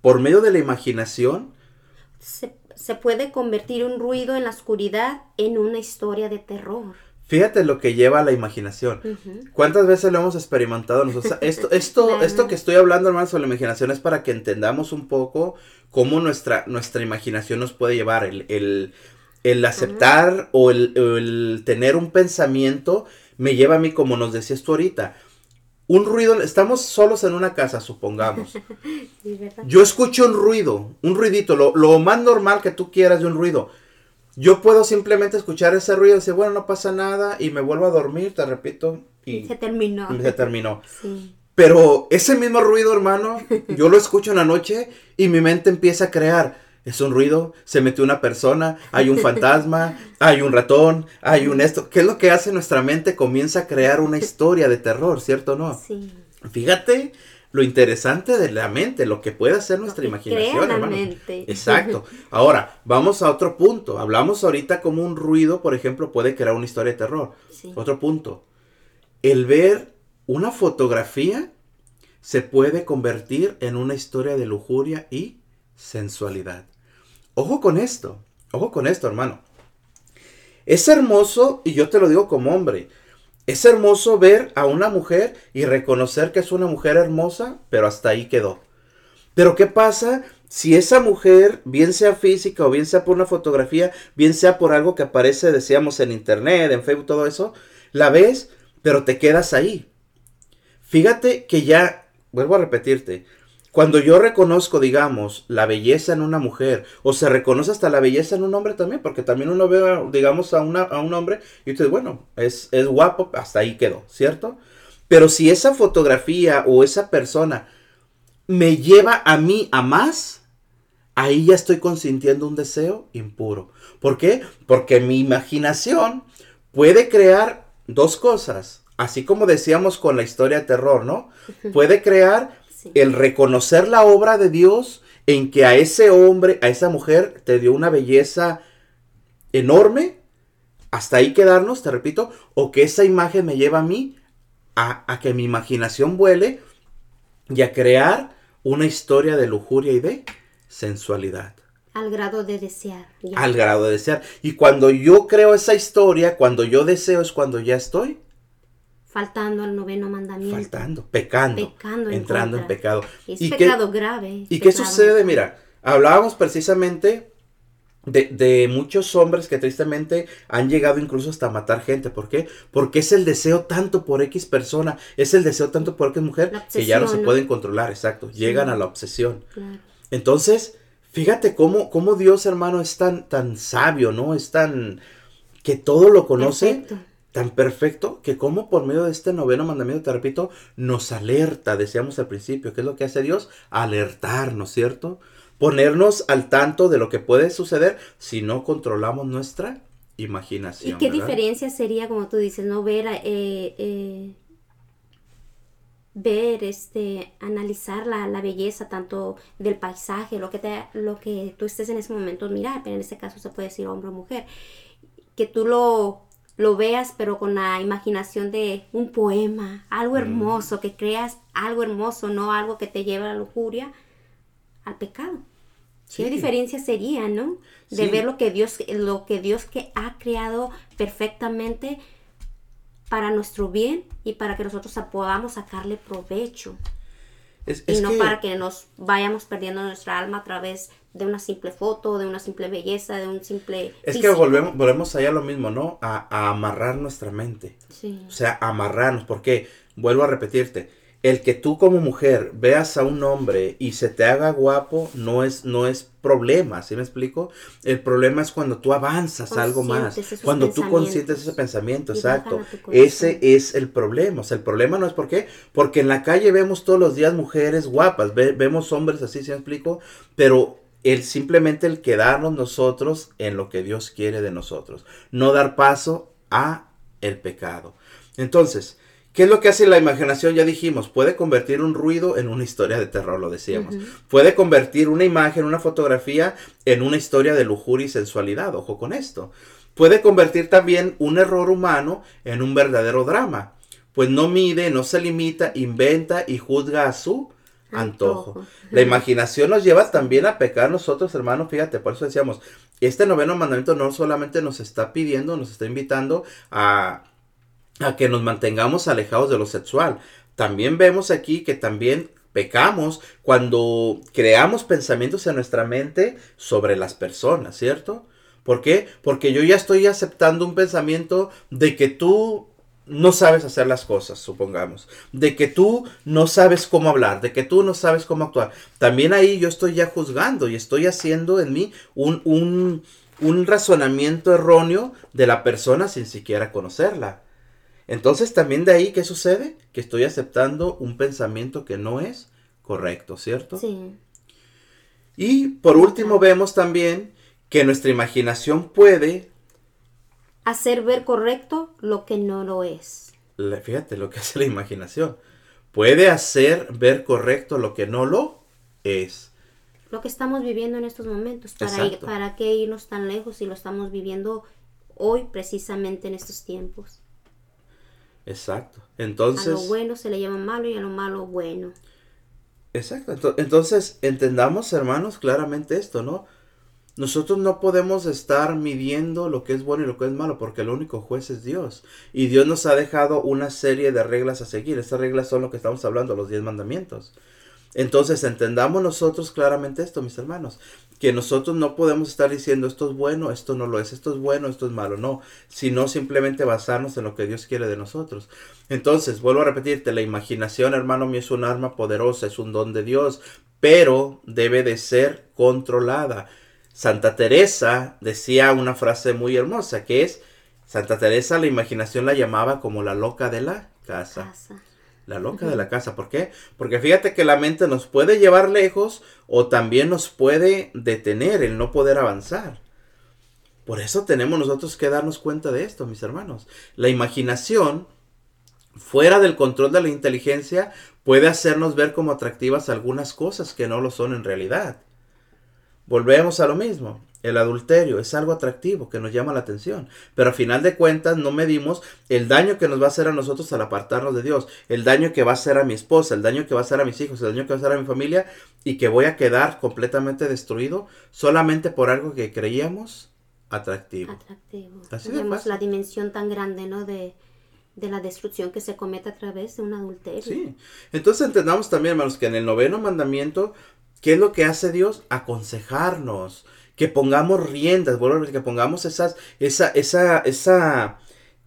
Por medio de la imaginación... Se, se puede convertir un ruido en la oscuridad en una historia de terror. Fíjate lo que lleva a la imaginación. ¿Cuántas veces lo hemos experimentado nosotros? Esto, esto, esto que estoy hablando, hermano, sobre la imaginación es para que entendamos un poco cómo nuestra, nuestra imaginación nos puede llevar. El, el, aceptar o el, tener un pensamiento me lleva a mí, como nos decías tú ahorita, un ruido, estamos solos en una casa, supongamos. Yo escucho un ruido, un ruidito, lo, lo más normal que tú quieras de un ruido. Yo puedo simplemente escuchar ese ruido y decir, bueno, no pasa nada, y me vuelvo a dormir, te repito, y Se terminó. se terminó. Sí. Pero ese mismo ruido, hermano, yo lo escucho en la noche y mi mente empieza a crear. Es un ruido, se metió una persona, hay un fantasma, hay un ratón, hay un esto. ¿Qué es lo que hace nuestra mente? Comienza a crear una historia de terror, ¿cierto o no? Sí. Fíjate lo interesante de la mente, lo que puede hacer nuestra Lo que crea imaginación, la hermano. mente. Exacto. Ahora, vamos a otro punto. Hablamos ahorita como un ruido, por ejemplo, puede crear una historia de terror. Sí. Otro punto. El ver una fotografía se puede convertir en una historia de lujuria y sensualidad. Ojo con esto. Ojo con esto, hermano. Es hermoso, y yo te lo digo como hombre, es hermoso ver a una mujer y reconocer que es una mujer hermosa, pero hasta ahí quedó. Pero ¿qué pasa si esa mujer, bien sea física o bien sea por una fotografía, bien sea por algo que aparece, decíamos, en internet, en Facebook, todo eso, la ves, pero te quedas ahí? Fíjate que ya, vuelvo a repetirte, cuando yo reconozco, digamos, la belleza en una mujer, o se reconoce hasta la belleza en un hombre también, porque también uno ve, digamos, a, una, a un hombre y dices, bueno, es, es guapo, hasta ahí quedó, ¿cierto? Pero si esa fotografía o esa persona me lleva a mí a más, ahí ya estoy consintiendo un deseo impuro. ¿Por qué? Porque mi imaginación puede crear dos cosas, así como decíamos con la historia de terror, ¿no? Puede crear Sí. el reconocer la obra de Dios en que a ese hombre, a esa mujer, te dio una belleza enorme, hasta ahí quedarnos, te repito, o que esa imagen me lleva a mí a, a que mi imaginación vuele y a crear una historia de lujuria y de sensualidad Al grado de desear. ya. al grado de desear. Y cuando yo creo esa historia, cuando yo deseo es cuando ya estoy Faltando al noveno mandamiento. faltando, pecando, Pecando en entrando en pecado. Es ¿Y qué- pecado grave. ¿Y qué sucede? Mira, hablábamos precisamente de, de muchos hombres que tristemente han llegado incluso hasta matar gente. ¿Por qué? Porque es el deseo tanto por X persona, es el deseo tanto por X mujer, que ya no se pueden controlar, exacto. Llegan a la obsesión. Claro. Entonces, fíjate cómo, cómo Dios, hermano, es tan, tan sabio, ¿no? Es tan... que todo lo conoce Perfecto. Tan perfecto que como por medio de este noveno mandamiento, te repito, nos alerta, decíamos al principio, ¿qué es lo que hace Dios? Alertarnos, ¿cierto? Ponernos al tanto de lo que puede suceder si no controlamos nuestra ¿Y imaginación. qué ¿verdad? diferencia sería, como tú dices, no ver, eh, eh, ver, este, analizar la, la belleza tanto del paisaje, lo que te, lo que tú estés en ese momento mirar, pero en este caso se puede decir hombre o mujer, que tú lo, lo veas, pero con la imaginación de un poema, algo Mm. hermoso, que creas algo hermoso, no algo que te lleve a la lujuria, al pecado. Sí. ¿Qué diferencia sería, no? De Sí. ver lo que Dios, lo que Dios que ha creado perfectamente para nuestro bien y para que nosotros podamos sacarle provecho Es, y es no que- para que nos vayamos perdiendo nuestra alma a través de una simple foto, de una simple belleza, de un simple es que volvemos, volvemos allá a lo mismo, ¿no? A, a amarrar nuestra mente. Sí. O sea, amarrarnos, porque, vuelvo a repetirte, el que tú como mujer veas a un hombre y se te haga guapo no es, no es problema, ¿sí me explico? El problema es cuando tú avanzas algo más, cuando tú consientes ese pensamiento, exacto. Ese es el problema, o sea, el problema no es por qué, porque en la calle vemos todos los días mujeres guapas, ve- vemos hombres así, ¿sí me explico? Pero el simplemente el quedarnos nosotros en lo que Dios quiere de nosotros, no dar paso a el pecado. Entonces, ¿qué es lo que hace la imaginación? Ya dijimos, puede convertir un ruido en una historia de terror, lo decíamos. Puede convertir una imagen, una fotografía en una historia de lujuria y sensualidad, ojo con esto. Puede convertir también un error humano en un verdadero drama, pues no mide, no se limita, inventa y juzga a su antojo. Antojo. La imaginación nos lleva también a pecar nosotros, hermanos, fíjate, por eso decíamos, este noveno mandamiento no solamente nos está pidiendo, nos está invitando a, a que nos mantengamos alejados de lo sexual. También vemos aquí que también pecamos cuando creamos pensamientos en nuestra mente sobre las personas, ¿cierto? ¿Por qué? Porque yo ya estoy aceptando un pensamiento de que tú no sabes hacer las cosas, supongamos, de que tú no sabes cómo hablar, de que tú no sabes cómo actuar, también ahí yo estoy ya juzgando y estoy haciendo en mí un, un, un razonamiento erróneo de la persona sin siquiera conocerla. Entonces también de ahí, ¿qué sucede? Que estoy aceptando un pensamiento que no es correcto, ¿cierto? Sí. Y por último vemos también que nuestra imaginación puede Hacer ver correcto lo que no lo es. la- fíjate lo que hace la imaginación. Puede hacer ver correcto lo que no lo es. Lo que estamos viviendo en estos momentos. ¿Para, ir-. ¿Para qué irnos tan lejos si lo estamos viviendo hoy precisamente en estos tiempos? Exacto. A Entonces, lo bueno se le llama malo y a lo malo bueno. exacto. Ento- Entonces, entendamos, hermanos, claramente esto, ¿no? Nosotros no podemos estar midiendo lo que es bueno y lo que es malo, porque el único juez es Dios. Y Dios nos ha dejado una serie de reglas a seguir. Estas reglas son lo que estamos hablando, los diez mandamientos. Entonces entendamos nosotros claramente esto, mis hermanos, que nosotros no podemos estar diciendo esto es bueno, esto no lo es, esto es bueno, esto es malo, no, sino simplemente basarnos en lo que Dios quiere de nosotros. Entonces, vuelvo a repetirte, la imaginación, hermano mío, es un arma poderosa, es un don de Dios, pero debe de ser controlada. Santa Teresa decía una frase muy hermosa, que es, Santa Teresa la imaginación la llamaba como la loca de la casa. Casa. La loca de la casa, ¿por qué? Porque fíjate que la mente nos puede llevar lejos o también nos puede detener el no poder avanzar. Por eso tenemos nosotros que darnos cuenta de esto, mis hermanos. La imaginación, fuera del control de la inteligencia, puede hacernos ver como atractivas algunas cosas que no lo son en realidad. Volvemos a lo mismo. El adulterio es algo atractivo que nos llama la atención, pero a final de cuentas no medimos el daño que nos va a hacer a nosotros al apartarnos de Dios, el daño que va a hacer a mi esposa, el daño que va a hacer a mis hijos, el daño que va a hacer a mi familia y que voy a quedar completamente destruido solamente por algo que creíamos atractivo. Atractivo. Así Vemos la dimensión tan grande, ¿no? De, de la destrucción que se comete a través de un adulterio. Sí. Entonces entendamos también, hermanos, que en el noveno mandamiento, ¿qué es lo que hace Dios? Aconsejarnos, que pongamos riendas, que pongamos esas, esa, esa, esa,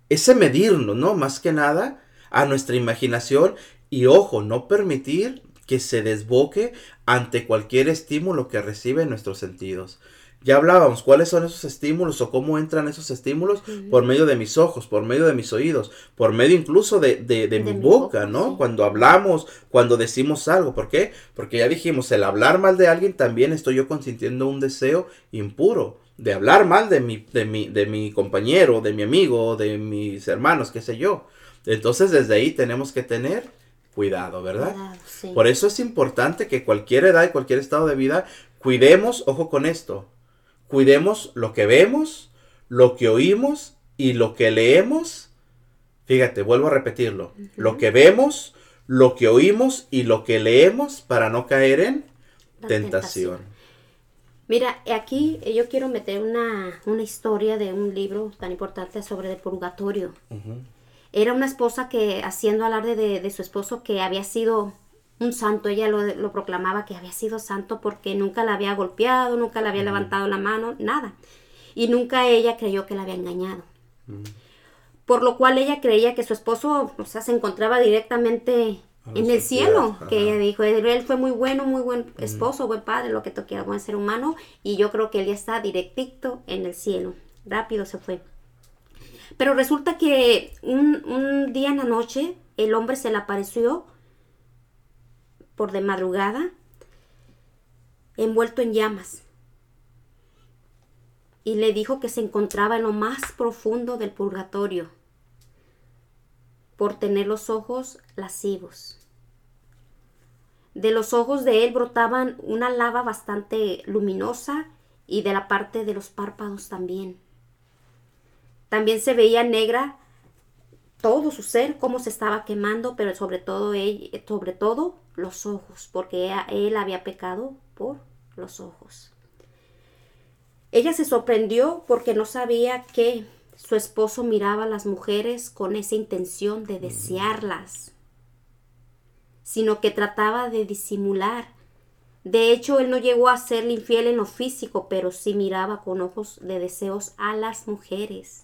ese medirnos, ¿no? Más que nada a nuestra imaginación y ojo, no permitir que se desboque ante cualquier estímulo que recibe nuestros sentidos. Ya hablábamos cuáles son esos estímulos o cómo entran esos estímulos por medio de mis ojos, por medio de mis oídos, por medio incluso de, de, de mi mi boca, boca, ¿no? sí. Cuando hablamos, cuando decimos algo. ¿Por qué? Porque ya dijimos, el hablar mal de alguien también estoy yo consintiendo un deseo impuro. De hablar mal de mi, de mi, de mi compañero, de mi amigo, de mis hermanos, qué sé yo. Entonces desde ahí tenemos que tener cuidado, ¿verdad? Sí. Por eso es importante que cualquier edad y cualquier estado de vida cuidemos, ojo con esto, cuidemos lo que vemos, lo que oímos y lo que leemos. Fíjate, vuelvo a repetirlo. Lo que vemos, lo que oímos y lo que leemos para no caer en tentación. Mira, aquí eh, yo quiero meter una, una historia de un libro tan importante sobre el purgatorio. Era una esposa que, haciendo alarde de, de su esposo, que había sido un santo, ella lo, lo proclamaba que había sido santo porque nunca la había golpeado, nunca le había levantado la mano, nada. Y nunca ella creyó que la había engañado. Por lo cual ella creía que su esposo, o sea, se encontraba directamente en el cielo. Que ella dijo, él fue muy bueno, muy buen esposo, buen padre, lo que tú quieras, buen ser humano. Y yo creo que él ya está directito en el cielo. Rápido se fue. Pero resulta que un, un día en la noche el hombre se le apareció por de madrugada envuelto en llamas y le dijo que se encontraba en lo más profundo del purgatorio por tener los ojos lascivos. De los ojos de él brotaban una lava bastante luminosa y de la parte de los párpados también. También se veía negra todo su ser, cómo se estaba quemando, pero sobre todo, él, sobre todo los ojos, porque él había pecado por los ojos. Ella se sorprendió porque no sabía que su esposo miraba a las mujeres con esa intención de desearlas, sino que trataba de disimular. De hecho, él no llegó a serle infiel en lo físico, pero sí miraba con ojos de deseos a las mujeres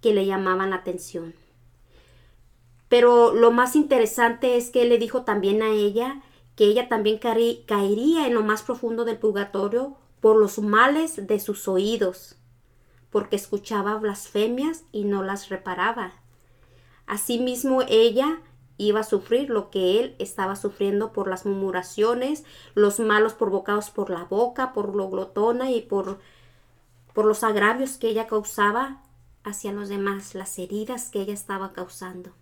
que le llamaban la atención. Pero lo más interesante es que él le dijo también a ella que ella también caería en lo más profundo del purgatorio por los males de sus oídos, porque escuchaba blasfemias y no las reparaba. Asimismo ella iba a sufrir lo que él estaba sufriendo por las murmuraciones, los malos provocados por la boca, por lo glotona y por, por los agravios que ella causaba hacia los demás, las heridas que ella estaba causando.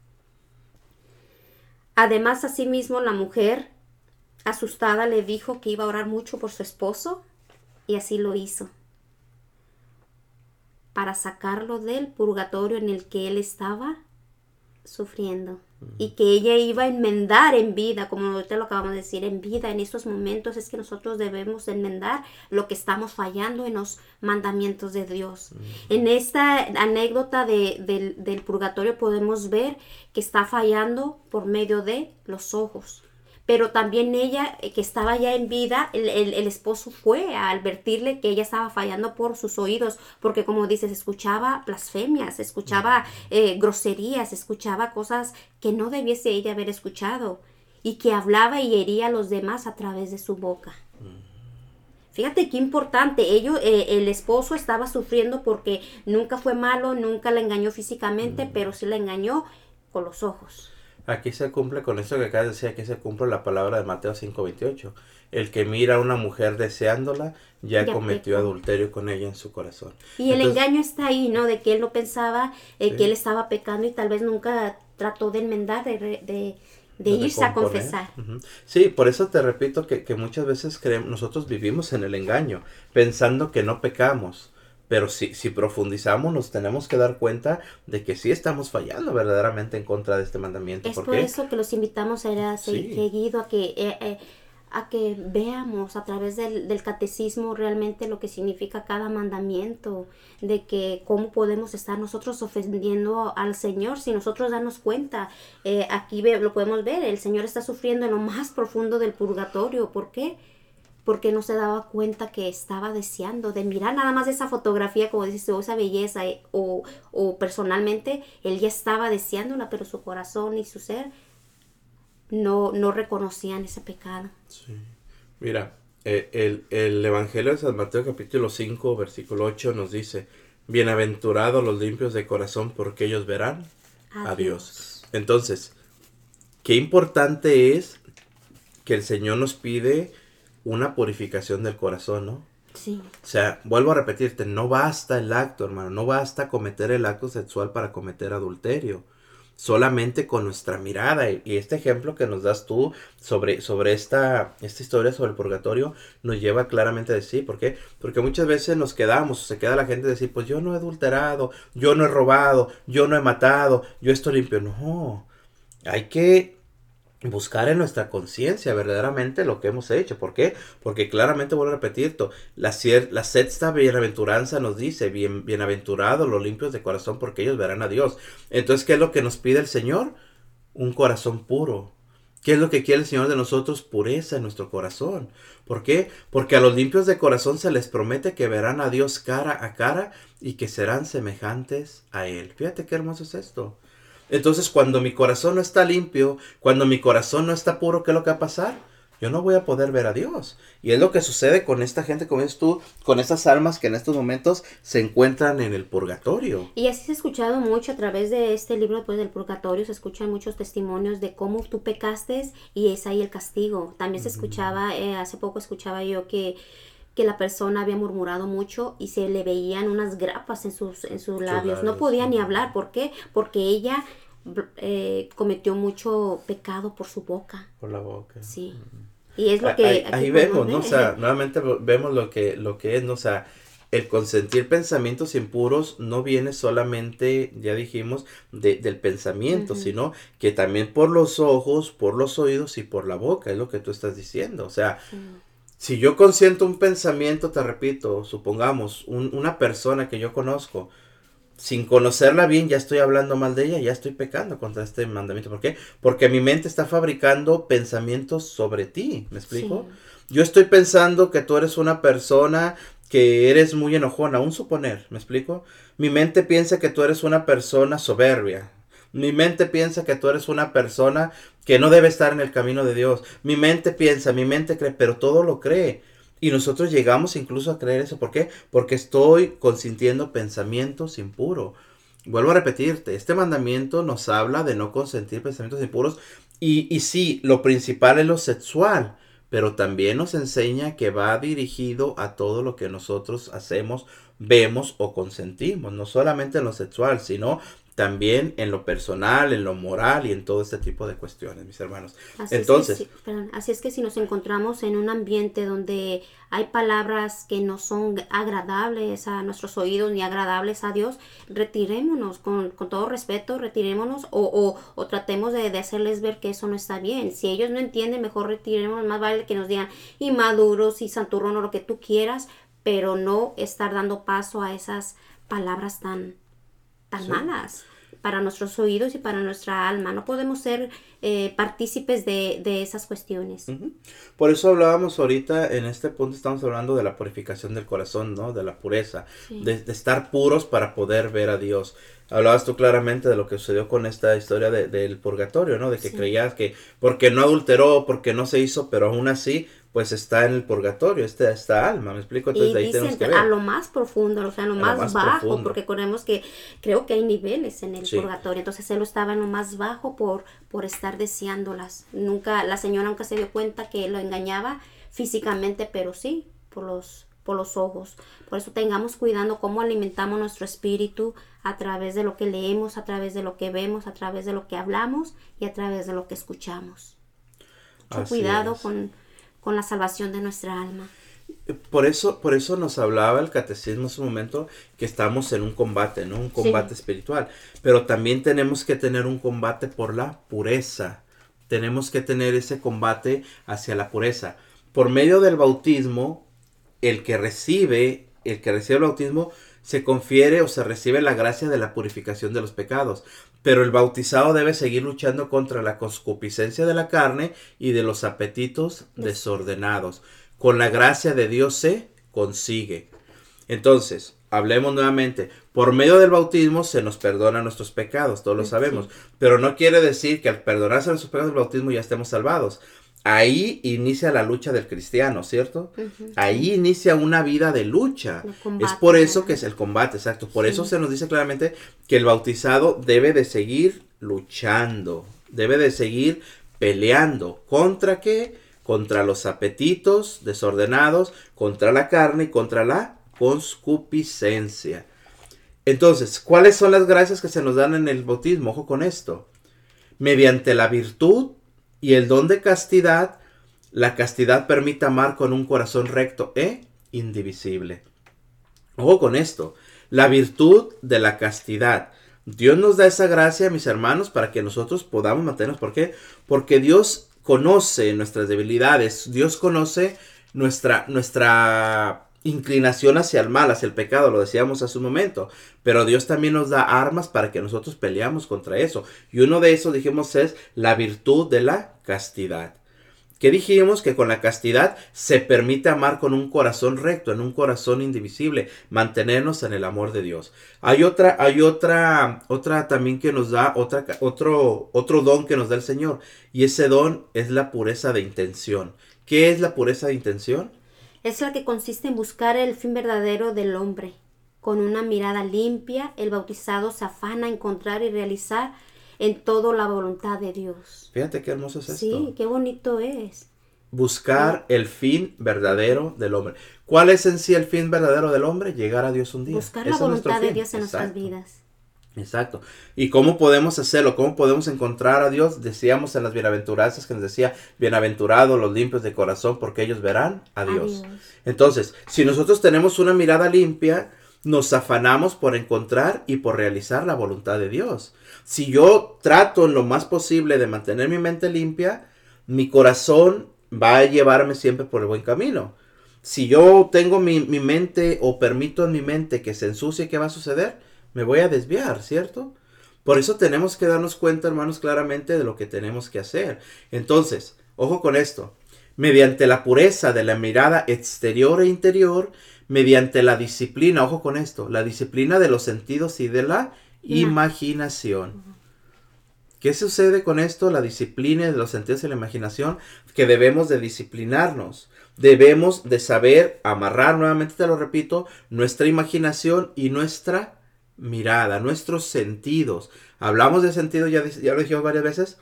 Además, asimismo, la mujer, asustada, le dijo que iba a orar mucho por su esposo y así lo hizo, para sacarlo del purgatorio en el que él estaba sufriendo y que ella iba a enmendar en vida, como ahorita lo acabamos de decir, en vida, en estos momentos es que nosotros debemos enmendar lo que estamos fallando en los mandamientos de Dios. En esta anécdota de, del purgatorio podemos ver que está fallando por medio de los ojos pero también ella, eh, que estaba ya en vida, el, esposo fue a advertirle que ella estaba fallando por sus oídos, porque como dices, escuchaba blasfemias, escuchaba eh, groserías, escuchaba cosas que no debiese ella haber escuchado, y que hablaba y hería a los demás a través de su boca. Fíjate qué importante, ello, eh, el esposo estaba sufriendo porque nunca fue malo, nunca la engañó físicamente, pero sí la engañó con los ojos. Aquí se cumple con eso que acá decía, aquí se cumple la palabra de Mateo 5:28. El que mira a una mujer deseándola ya, cometió adulterio con ella en su corazón. Y el engaño está ahí, ¿no? De que él no pensaba eh, que él estaba pecando y tal vez nunca trató de enmendar, de, de, irse a confesar. Sí, por eso te repito que, que muchas veces creemos, nosotros vivimos en el engaño, pensando que no pecamos pero si, si profundizamos, nos tenemos que dar cuenta de que sí estamos fallando verdaderamente en contra de este mandamiento. Es por, eso que los invitamos a seguido a que, eh, eh, a que veamos a través del, del, catecismo realmente lo que significa cada mandamiento, de que cómo podemos estar nosotros ofendiendo al Señor si nosotros damos cuenta. Eh, aquí lo podemos ver, el Señor está sufriendo en lo más profundo del purgatorio. ¿Por qué? Porque no se daba cuenta que estaba deseando de mirar nada más esa fotografía, como dices, o esa belleza, eh, o, personalmente él ya estaba deseándola, pero su corazón y su ser no, no reconocían ese pecado. Sí. Mira, eh, el, el, Evangelio de San Mateo capítulo 5, versículo 8 nos dice, bienaventurados los limpios de corazón porque ellos verán a Dios. Entonces, qué importante es que el Señor nos pide una purificación del corazón, ¿no? Sí. O sea, vuelvo a repetirte, no basta el acto, hermano, no basta cometer el acto sexual para cometer adulterio. Solamente con nuestra mirada. Y, este ejemplo que nos das tú sobre, sobre esta, esta historia sobre el purgatorio nos lleva claramente a decir, ¿por qué? Porque muchas veces nos quedamos, se queda la gente decir, pues yo no he adulterado, yo no he robado, yo no he matado, yo estoy limpio. No, hay que buscar en nuestra conciencia verdaderamente lo que hemos hecho. ¿Por qué? Porque claramente vuelvo a repetir, la, la sexta bienaventuranza nos dice, bien, bienaventurados los limpios de corazón porque ellos verán a Dios. Entonces, ¿qué es lo que nos pide el Señor? Un corazón puro. ¿Qué es lo que quiere el Señor de nosotros? Pureza en nuestro corazón. ¿Por qué? Porque a los limpios de corazón se les promete que verán a Dios cara a cara y que serán semejantes a Él. Fíjate qué hermoso es esto. Entonces, cuando mi corazón no está limpio, cuando mi corazón no está puro, ¿qué es lo que va a pasar? Yo no voy a poder ver a Dios. Y es lo que sucede con esta gente, como dices tú, con estas almas que en estos momentos se encuentran en el purgatorio. Y así se ha escuchado mucho a través de este libro pues, del purgatorio, se escuchan muchos testimonios de cómo tú pecaste y es ahí el castigo. También se escuchaba, eh, hace poco escuchaba yo que que la persona había murmurado mucho y se le veían unas grapas en sus, en sus labios. No podía ni hablar. ¿Por qué? Porque ella eh, cometió mucho pecado por su boca. Por la boca. Sí. Y es lo que... Ahí, vemos, ¿no? O sea, nuevamente vemos lo que, lo que es, ¿no? O sea, el consentir pensamientos impuros no viene solamente, ya dijimos, de, del pensamiento, sino que también por los ojos, por los oídos y por la boca, es lo que tú estás diciendo. O sea, si yo consiento un pensamiento, te repito, supongamos, una persona que yo conozco, sin conocerla bien, ya estoy hablando mal de ella, ya estoy pecando contra este mandamiento. ¿Por qué? Porque mi mente está fabricando pensamientos sobre ti. ¿Me explico? Yo estoy pensando que tú eres una persona que eres muy enojona, un suponer. ¿Me explico? Mi mente piensa que tú eres una persona soberbia. Mi mente piensa que tú eres una persona que no debe estar en el camino de Dios. Mi mente piensa, mi mente cree, pero todo lo cree. Y nosotros llegamos incluso a creer eso. ¿Por qué? Porque estoy consintiendo pensamientos impuros. Vuelvo a repetirte, este mandamiento nos habla de no consentir pensamientos impuros. Y, y sí, lo principal es lo sexual, pero también nos enseña que va dirigido a todo lo que nosotros hacemos, vemos o consentimos. No solamente en lo sexual, sino también en lo personal, en lo moral y en todo este tipo de cuestiones, mis hermanos. Así Entonces, es que, así es que si nos encontramos en un ambiente donde hay palabras que no son agradables a nuestros oídos ni agradables a Dios, retirémonos con, todo respeto, retirémonos o, o, tratemos de, de, hacerles ver que eso no está bien. Si ellos no entienden, mejor retirémonos, más vale que nos digan inmaduros y santurrón o lo que tú quieras, pero no estar dando paso a esas palabras tan tan malas para nuestros oídos y para nuestra alma. No podemos ser eh, partícipes de, esas cuestiones. Por eso hablábamos ahorita, en este punto estamos hablando de la purificación del corazón, ¿no? De la pureza, de, estar puros para poder ver a Dios. Hablabas tú claramente de lo que sucedió con esta historia del purgatorio, ¿no? De que creías que porque no adulteró, porque no se hizo, pero aún así pues está en el purgatorio, esta, esta alma, ¿me explico? Entonces y ahí tenemos que ver. a lo más profundo, o sea, a lo, más, bajo, porque recordemos que creo que hay niveles en el purgatorio, entonces él estaba en lo más bajo por, por estar deseándolas. Nunca, la señora nunca se dio cuenta que lo engañaba físicamente, pero sí, por los, por los ojos. Por eso tengamos cuidado cómo alimentamos nuestro espíritu a través de lo que leemos, a través de lo que vemos, a través de lo que hablamos y a través de lo que escuchamos. Mucho cuidado con con la salvación de nuestra alma. Por eso, por eso nos hablaba el catecismo hace un momento que estamos en un combate, ¿no? Un combate espiritual. Pero también tenemos que tener un combate por la pureza. Tenemos que tener ese combate hacia la pureza. Por medio del bautismo, el que recibe, el que recibe el bautismo, se confiere o se recibe la gracia de la purificación de los pecados. Pero el bautizado debe seguir luchando contra la concupiscencia de la carne y de los apetitos desordenados. Con la gracia de Dios se consigue. Entonces, hablemos nuevamente. Por medio del bautismo se nos perdona nuestros pecados, todos lo sabemos. Pero no quiere decir que al perdonarse nuestros pecados del bautismo ya estemos salvados. Ahí inicia la lucha del cristiano, ¿cierto? Ahí inicia una vida de lucha. es por eso que es el combate, exacto. Por eso se nos dice claramente que el bautizado debe de seguir luchando, debe de seguir peleando. ¿Contra qué? Contra los apetitos desordenados, contra la carne y contra la conscupiscencia. Entonces, ¿cuáles son las gracias que se nos dan en el bautismo? Ojo con esto. Mediante la virtud y el don de castidad, la castidad permite amar con un corazón recto e indivisible. Ojo con esto, la virtud de la castidad. Dios nos da esa gracia, mis hermanos, para que nosotros podamos mantenernos. ¿Por qué? Porque Dios conoce nuestras debilidades, Dios conoce nuestra, nuestra inclinación hacia el mal, hacia el pecado, lo decíamos hace un momento. Pero Dios también nos da armas para que nosotros peleamos contra eso. Y uno de esos, dijimos, es la virtud de la castidad. Que dijimos que con la castidad se permite amar con un corazón recto, en un corazón indivisible, mantenernos en el amor de Dios. Hay otra, hay otra, otra también que nos da, otro, otro don que nos da el Señor. Y ese don es la pureza de intención. ¿Qué es la pureza de intención? Es la que consiste en buscar el fin verdadero del hombre. Con una mirada limpia, el bautizado se afana a encontrar y realizar en todo la voluntad de Dios. Fíjate qué hermoso es esto. Sí, qué bonito es. Buscar el fin verdadero del hombre. ¿Cuál es en sí el fin verdadero del hombre? Llegar a Dios un día. Buscar la voluntad de Dios en nuestras vidas. Exacto. ¿Y cómo podemos hacerlo? ¿Cómo podemos encontrar a Dios? Decíamos en las bienaventuranzas que nos decía, bienaventurados los limpios de corazón, porque ellos verán a Dios. Entonces, si nosotros tenemos una mirada limpia, nos afanamos por encontrar y por realizar la voluntad de Dios. Si yo trato en lo más posible de mantener mi mente limpia, mi corazón va a llevarme siempre por el buen camino. Si yo tengo mi, mi mente o permito en mi mente que se ensucie, ¿qué va a suceder? Me voy a desviar, ¿cierto? Por eso tenemos que darnos cuenta, hermanos, claramente de lo que tenemos que hacer. Entonces, ojo con esto. Mediante la pureza de la mirada exterior e interior, mediante la disciplina, ojo con esto, la disciplina de los sentidos y de la imaginación. ¿Qué sucede con esto? La disciplina de los sentidos y la imaginación, que debemos de disciplinarnos. Debemos de saber amarrar, nuevamente te lo repito, nuestra imaginación y nuestra mirada, nuestros sentidos. Hablamos de sentido, ya, ya lo dijimos varias veces,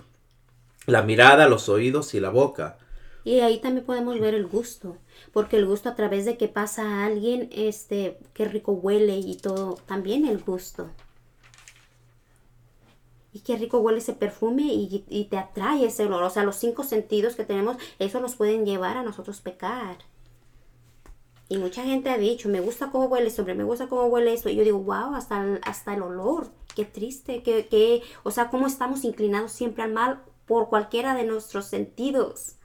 la mirada, los oídos y la boca. Y ahí también podemos ver el gusto, porque el gusto a través de que pasa a alguien, este, qué rico huele y todo, también el gusto. Y qué rico huele ese perfume y, te atrae ese olor. O sea, los cinco sentidos que tenemos, eso nos pueden llevar a nosotros pecar. Y mucha gente ha dicho, me gusta cómo huele esto, me gusta cómo huele esto. Y yo digo, wow, hasta el, hasta el olor. Qué triste, que, que, o sea, cómo estamos inclinados siempre al mal por cualquiera de nuestros sentidos.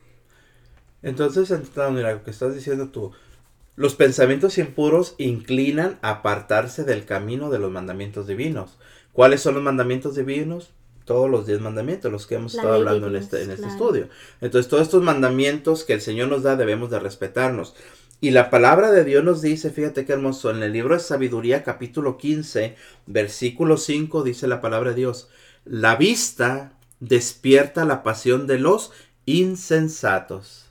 Entonces, mira, lo que estás diciendo tú, los pensamientos impuros inclinan a apartarse del camino de los mandamientos divinos. ¿Cuáles son los mandamientos divinos? Todos los diez mandamientos, los que hemos estado hablando en este, en este estudio. Entonces, todos estos mandamientos que el Señor nos da debemos de respetarnos. Y la palabra de Dios nos dice, fíjate qué hermoso, en el libro de Sabiduría capítulo 15, versículo 5, dice la palabra de Dios, la vista despierta la pasión de los insensatos.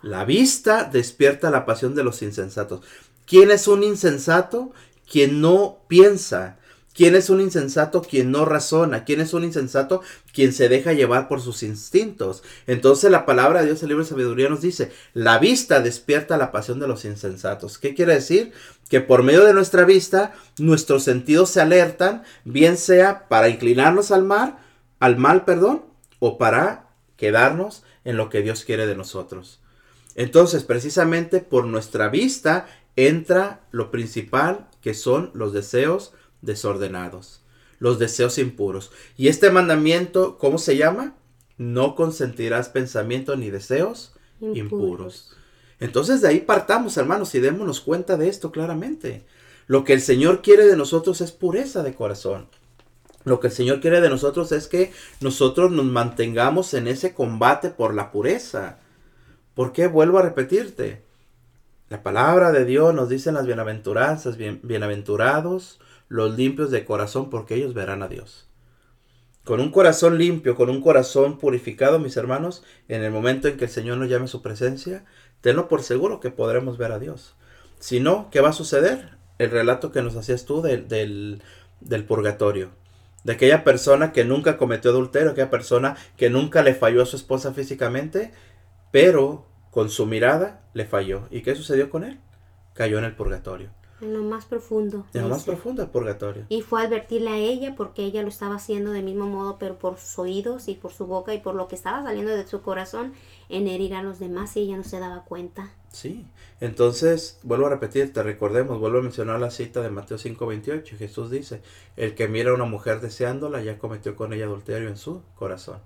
La vista despierta la pasión de los insensatos. ¿Quién es un insensato? Quien no piensa. ¿Quién es un insensato? Quien no razona. ¿Quién es un insensato? Quien se deja llevar por sus instintos. Entonces la palabra de Dios, el libro de sabiduría, nos dice, la vista despierta la pasión de los insensatos. ¿Qué quiere decir? Que por medio de nuestra vista, nuestros sentidos se alertan, bien sea para inclinarnos al mar, al mal, perdón, o para quedarnos en lo que Dios quiere de nosotros. Entonces, precisamente por nuestra vista entra lo principal, que son los deseos desordenados, los deseos impuros. Y este mandamiento, ¿cómo se llama? No consentirás pensamiento ni deseos impuros. impuros. Entonces de ahí partamos, hermanos, y démonos cuenta de esto claramente. Lo que el Señor quiere de nosotros es pureza de corazón. Lo que el Señor quiere de nosotros es que nosotros nos mantengamos en ese combate por la pureza. ¿Por qué? Vuelvo a repetirte. La palabra de Dios nos dice en las bienaventuranzas, bienaventurados los limpios de corazón, porque ellos verán a Dios. Con un corazón limpio, con un corazón purificado, mis hermanos, en el momento en que el Señor nos llame a su presencia, tenlo por seguro que podremos ver a Dios. Si no, ¿qué va a suceder? El relato que nos hacías tú del, del, del purgatorio de aquella persona que nunca cometió adulterio, aquella persona que nunca le falló a su esposa físicamente, pero con su mirada le falló. ¿Y qué sucedió con él? Cayó en el purgatorio. En lo más profundo. En lo más profundo del purgatorio. Y fue a advertirle a ella porque ella lo estaba haciendo del mismo modo, pero por sus oídos y por su boca y por lo que estaba saliendo de su corazón en herir a los demás y ella no se daba cuenta. Sí, entonces vuelvo a repetir, te recordemos, vuelvo a mencionar la cita de Mateo 5:28. Jesús dice, el que mira a una mujer deseándola ya cometió con ella adulterio en su corazón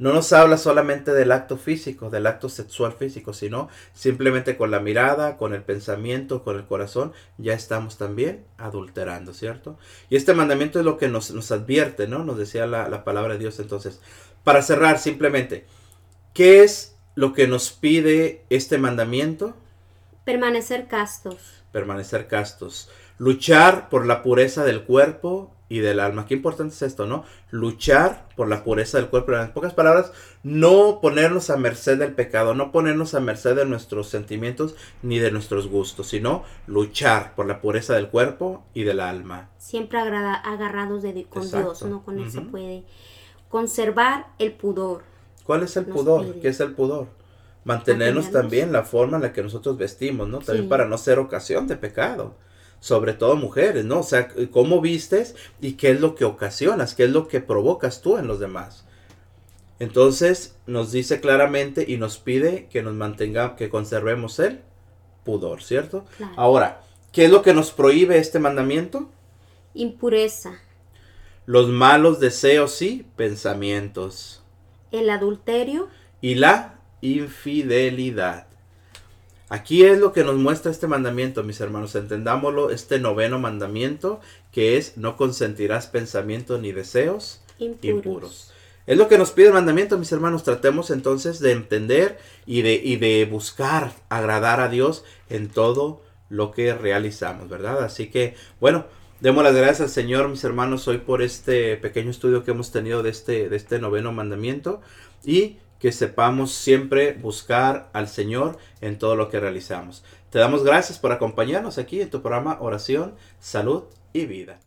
no nos habla solamente del acto físico, del acto sexual físico, sino simplemente con la mirada, con el pensamiento, con el corazón, ya estamos también adulterando, ¿cierto? Y este mandamiento es lo que nos, nos advierte, ¿no? Nos decía la, la palabra de Dios. Entonces, para cerrar simplemente, ¿qué es lo que nos pide este mandamiento? Permanecer castos. Permanecer castos. Luchar por la pureza del cuerpo y del alma. Qué importante es esto, ¿no? Luchar por la pureza del cuerpo. En pocas palabras, no ponernos a merced del pecado, no ponernos a merced de nuestros sentimientos ni de nuestros gustos, sino luchar por la pureza del cuerpo y del alma. Siempre agarrados de, con Dios, ¿no? Con Él se puede conservar el pudor. ¿Cuál es el pudor? ¿Qué es el pudor? Mantenernos, también la forma en la que nosotros vestimos, ¿no? También para no ser ocasión de pecado sobre todo mujeres, ¿no? O sea, cómo vistes y qué es lo que ocasionas, qué es lo que provocas tú en los demás. Entonces nos dice claramente y nos pide que nos mantengamos, que conservemos el pudor, ¿cierto? Ahora, ¿qué es lo que nos prohíbe este mandamiento? Impureza. Los malos deseos y pensamientos. El adulterio. Y la infidelidad. Aquí es lo que nos muestra este mandamiento, mis hermanos. Entendámoslo, este noveno mandamiento, que es no consentirás pensamientos ni deseos impuros. Es lo que nos pide el mandamiento, mis hermanos. Tratemos entonces de entender y de, y de buscar agradar a Dios en todo lo que realizamos, ¿verdad? Así que, bueno, Demos las gracias al Señor, mis hermanos, hoy por este pequeño estudio que hemos tenido de este, de este noveno mandamiento y que sepamos siempre buscar al Señor en todo lo que realizamos. Te damos gracias por acompañarnos aquí en tu programa Oración, Salud y Vida.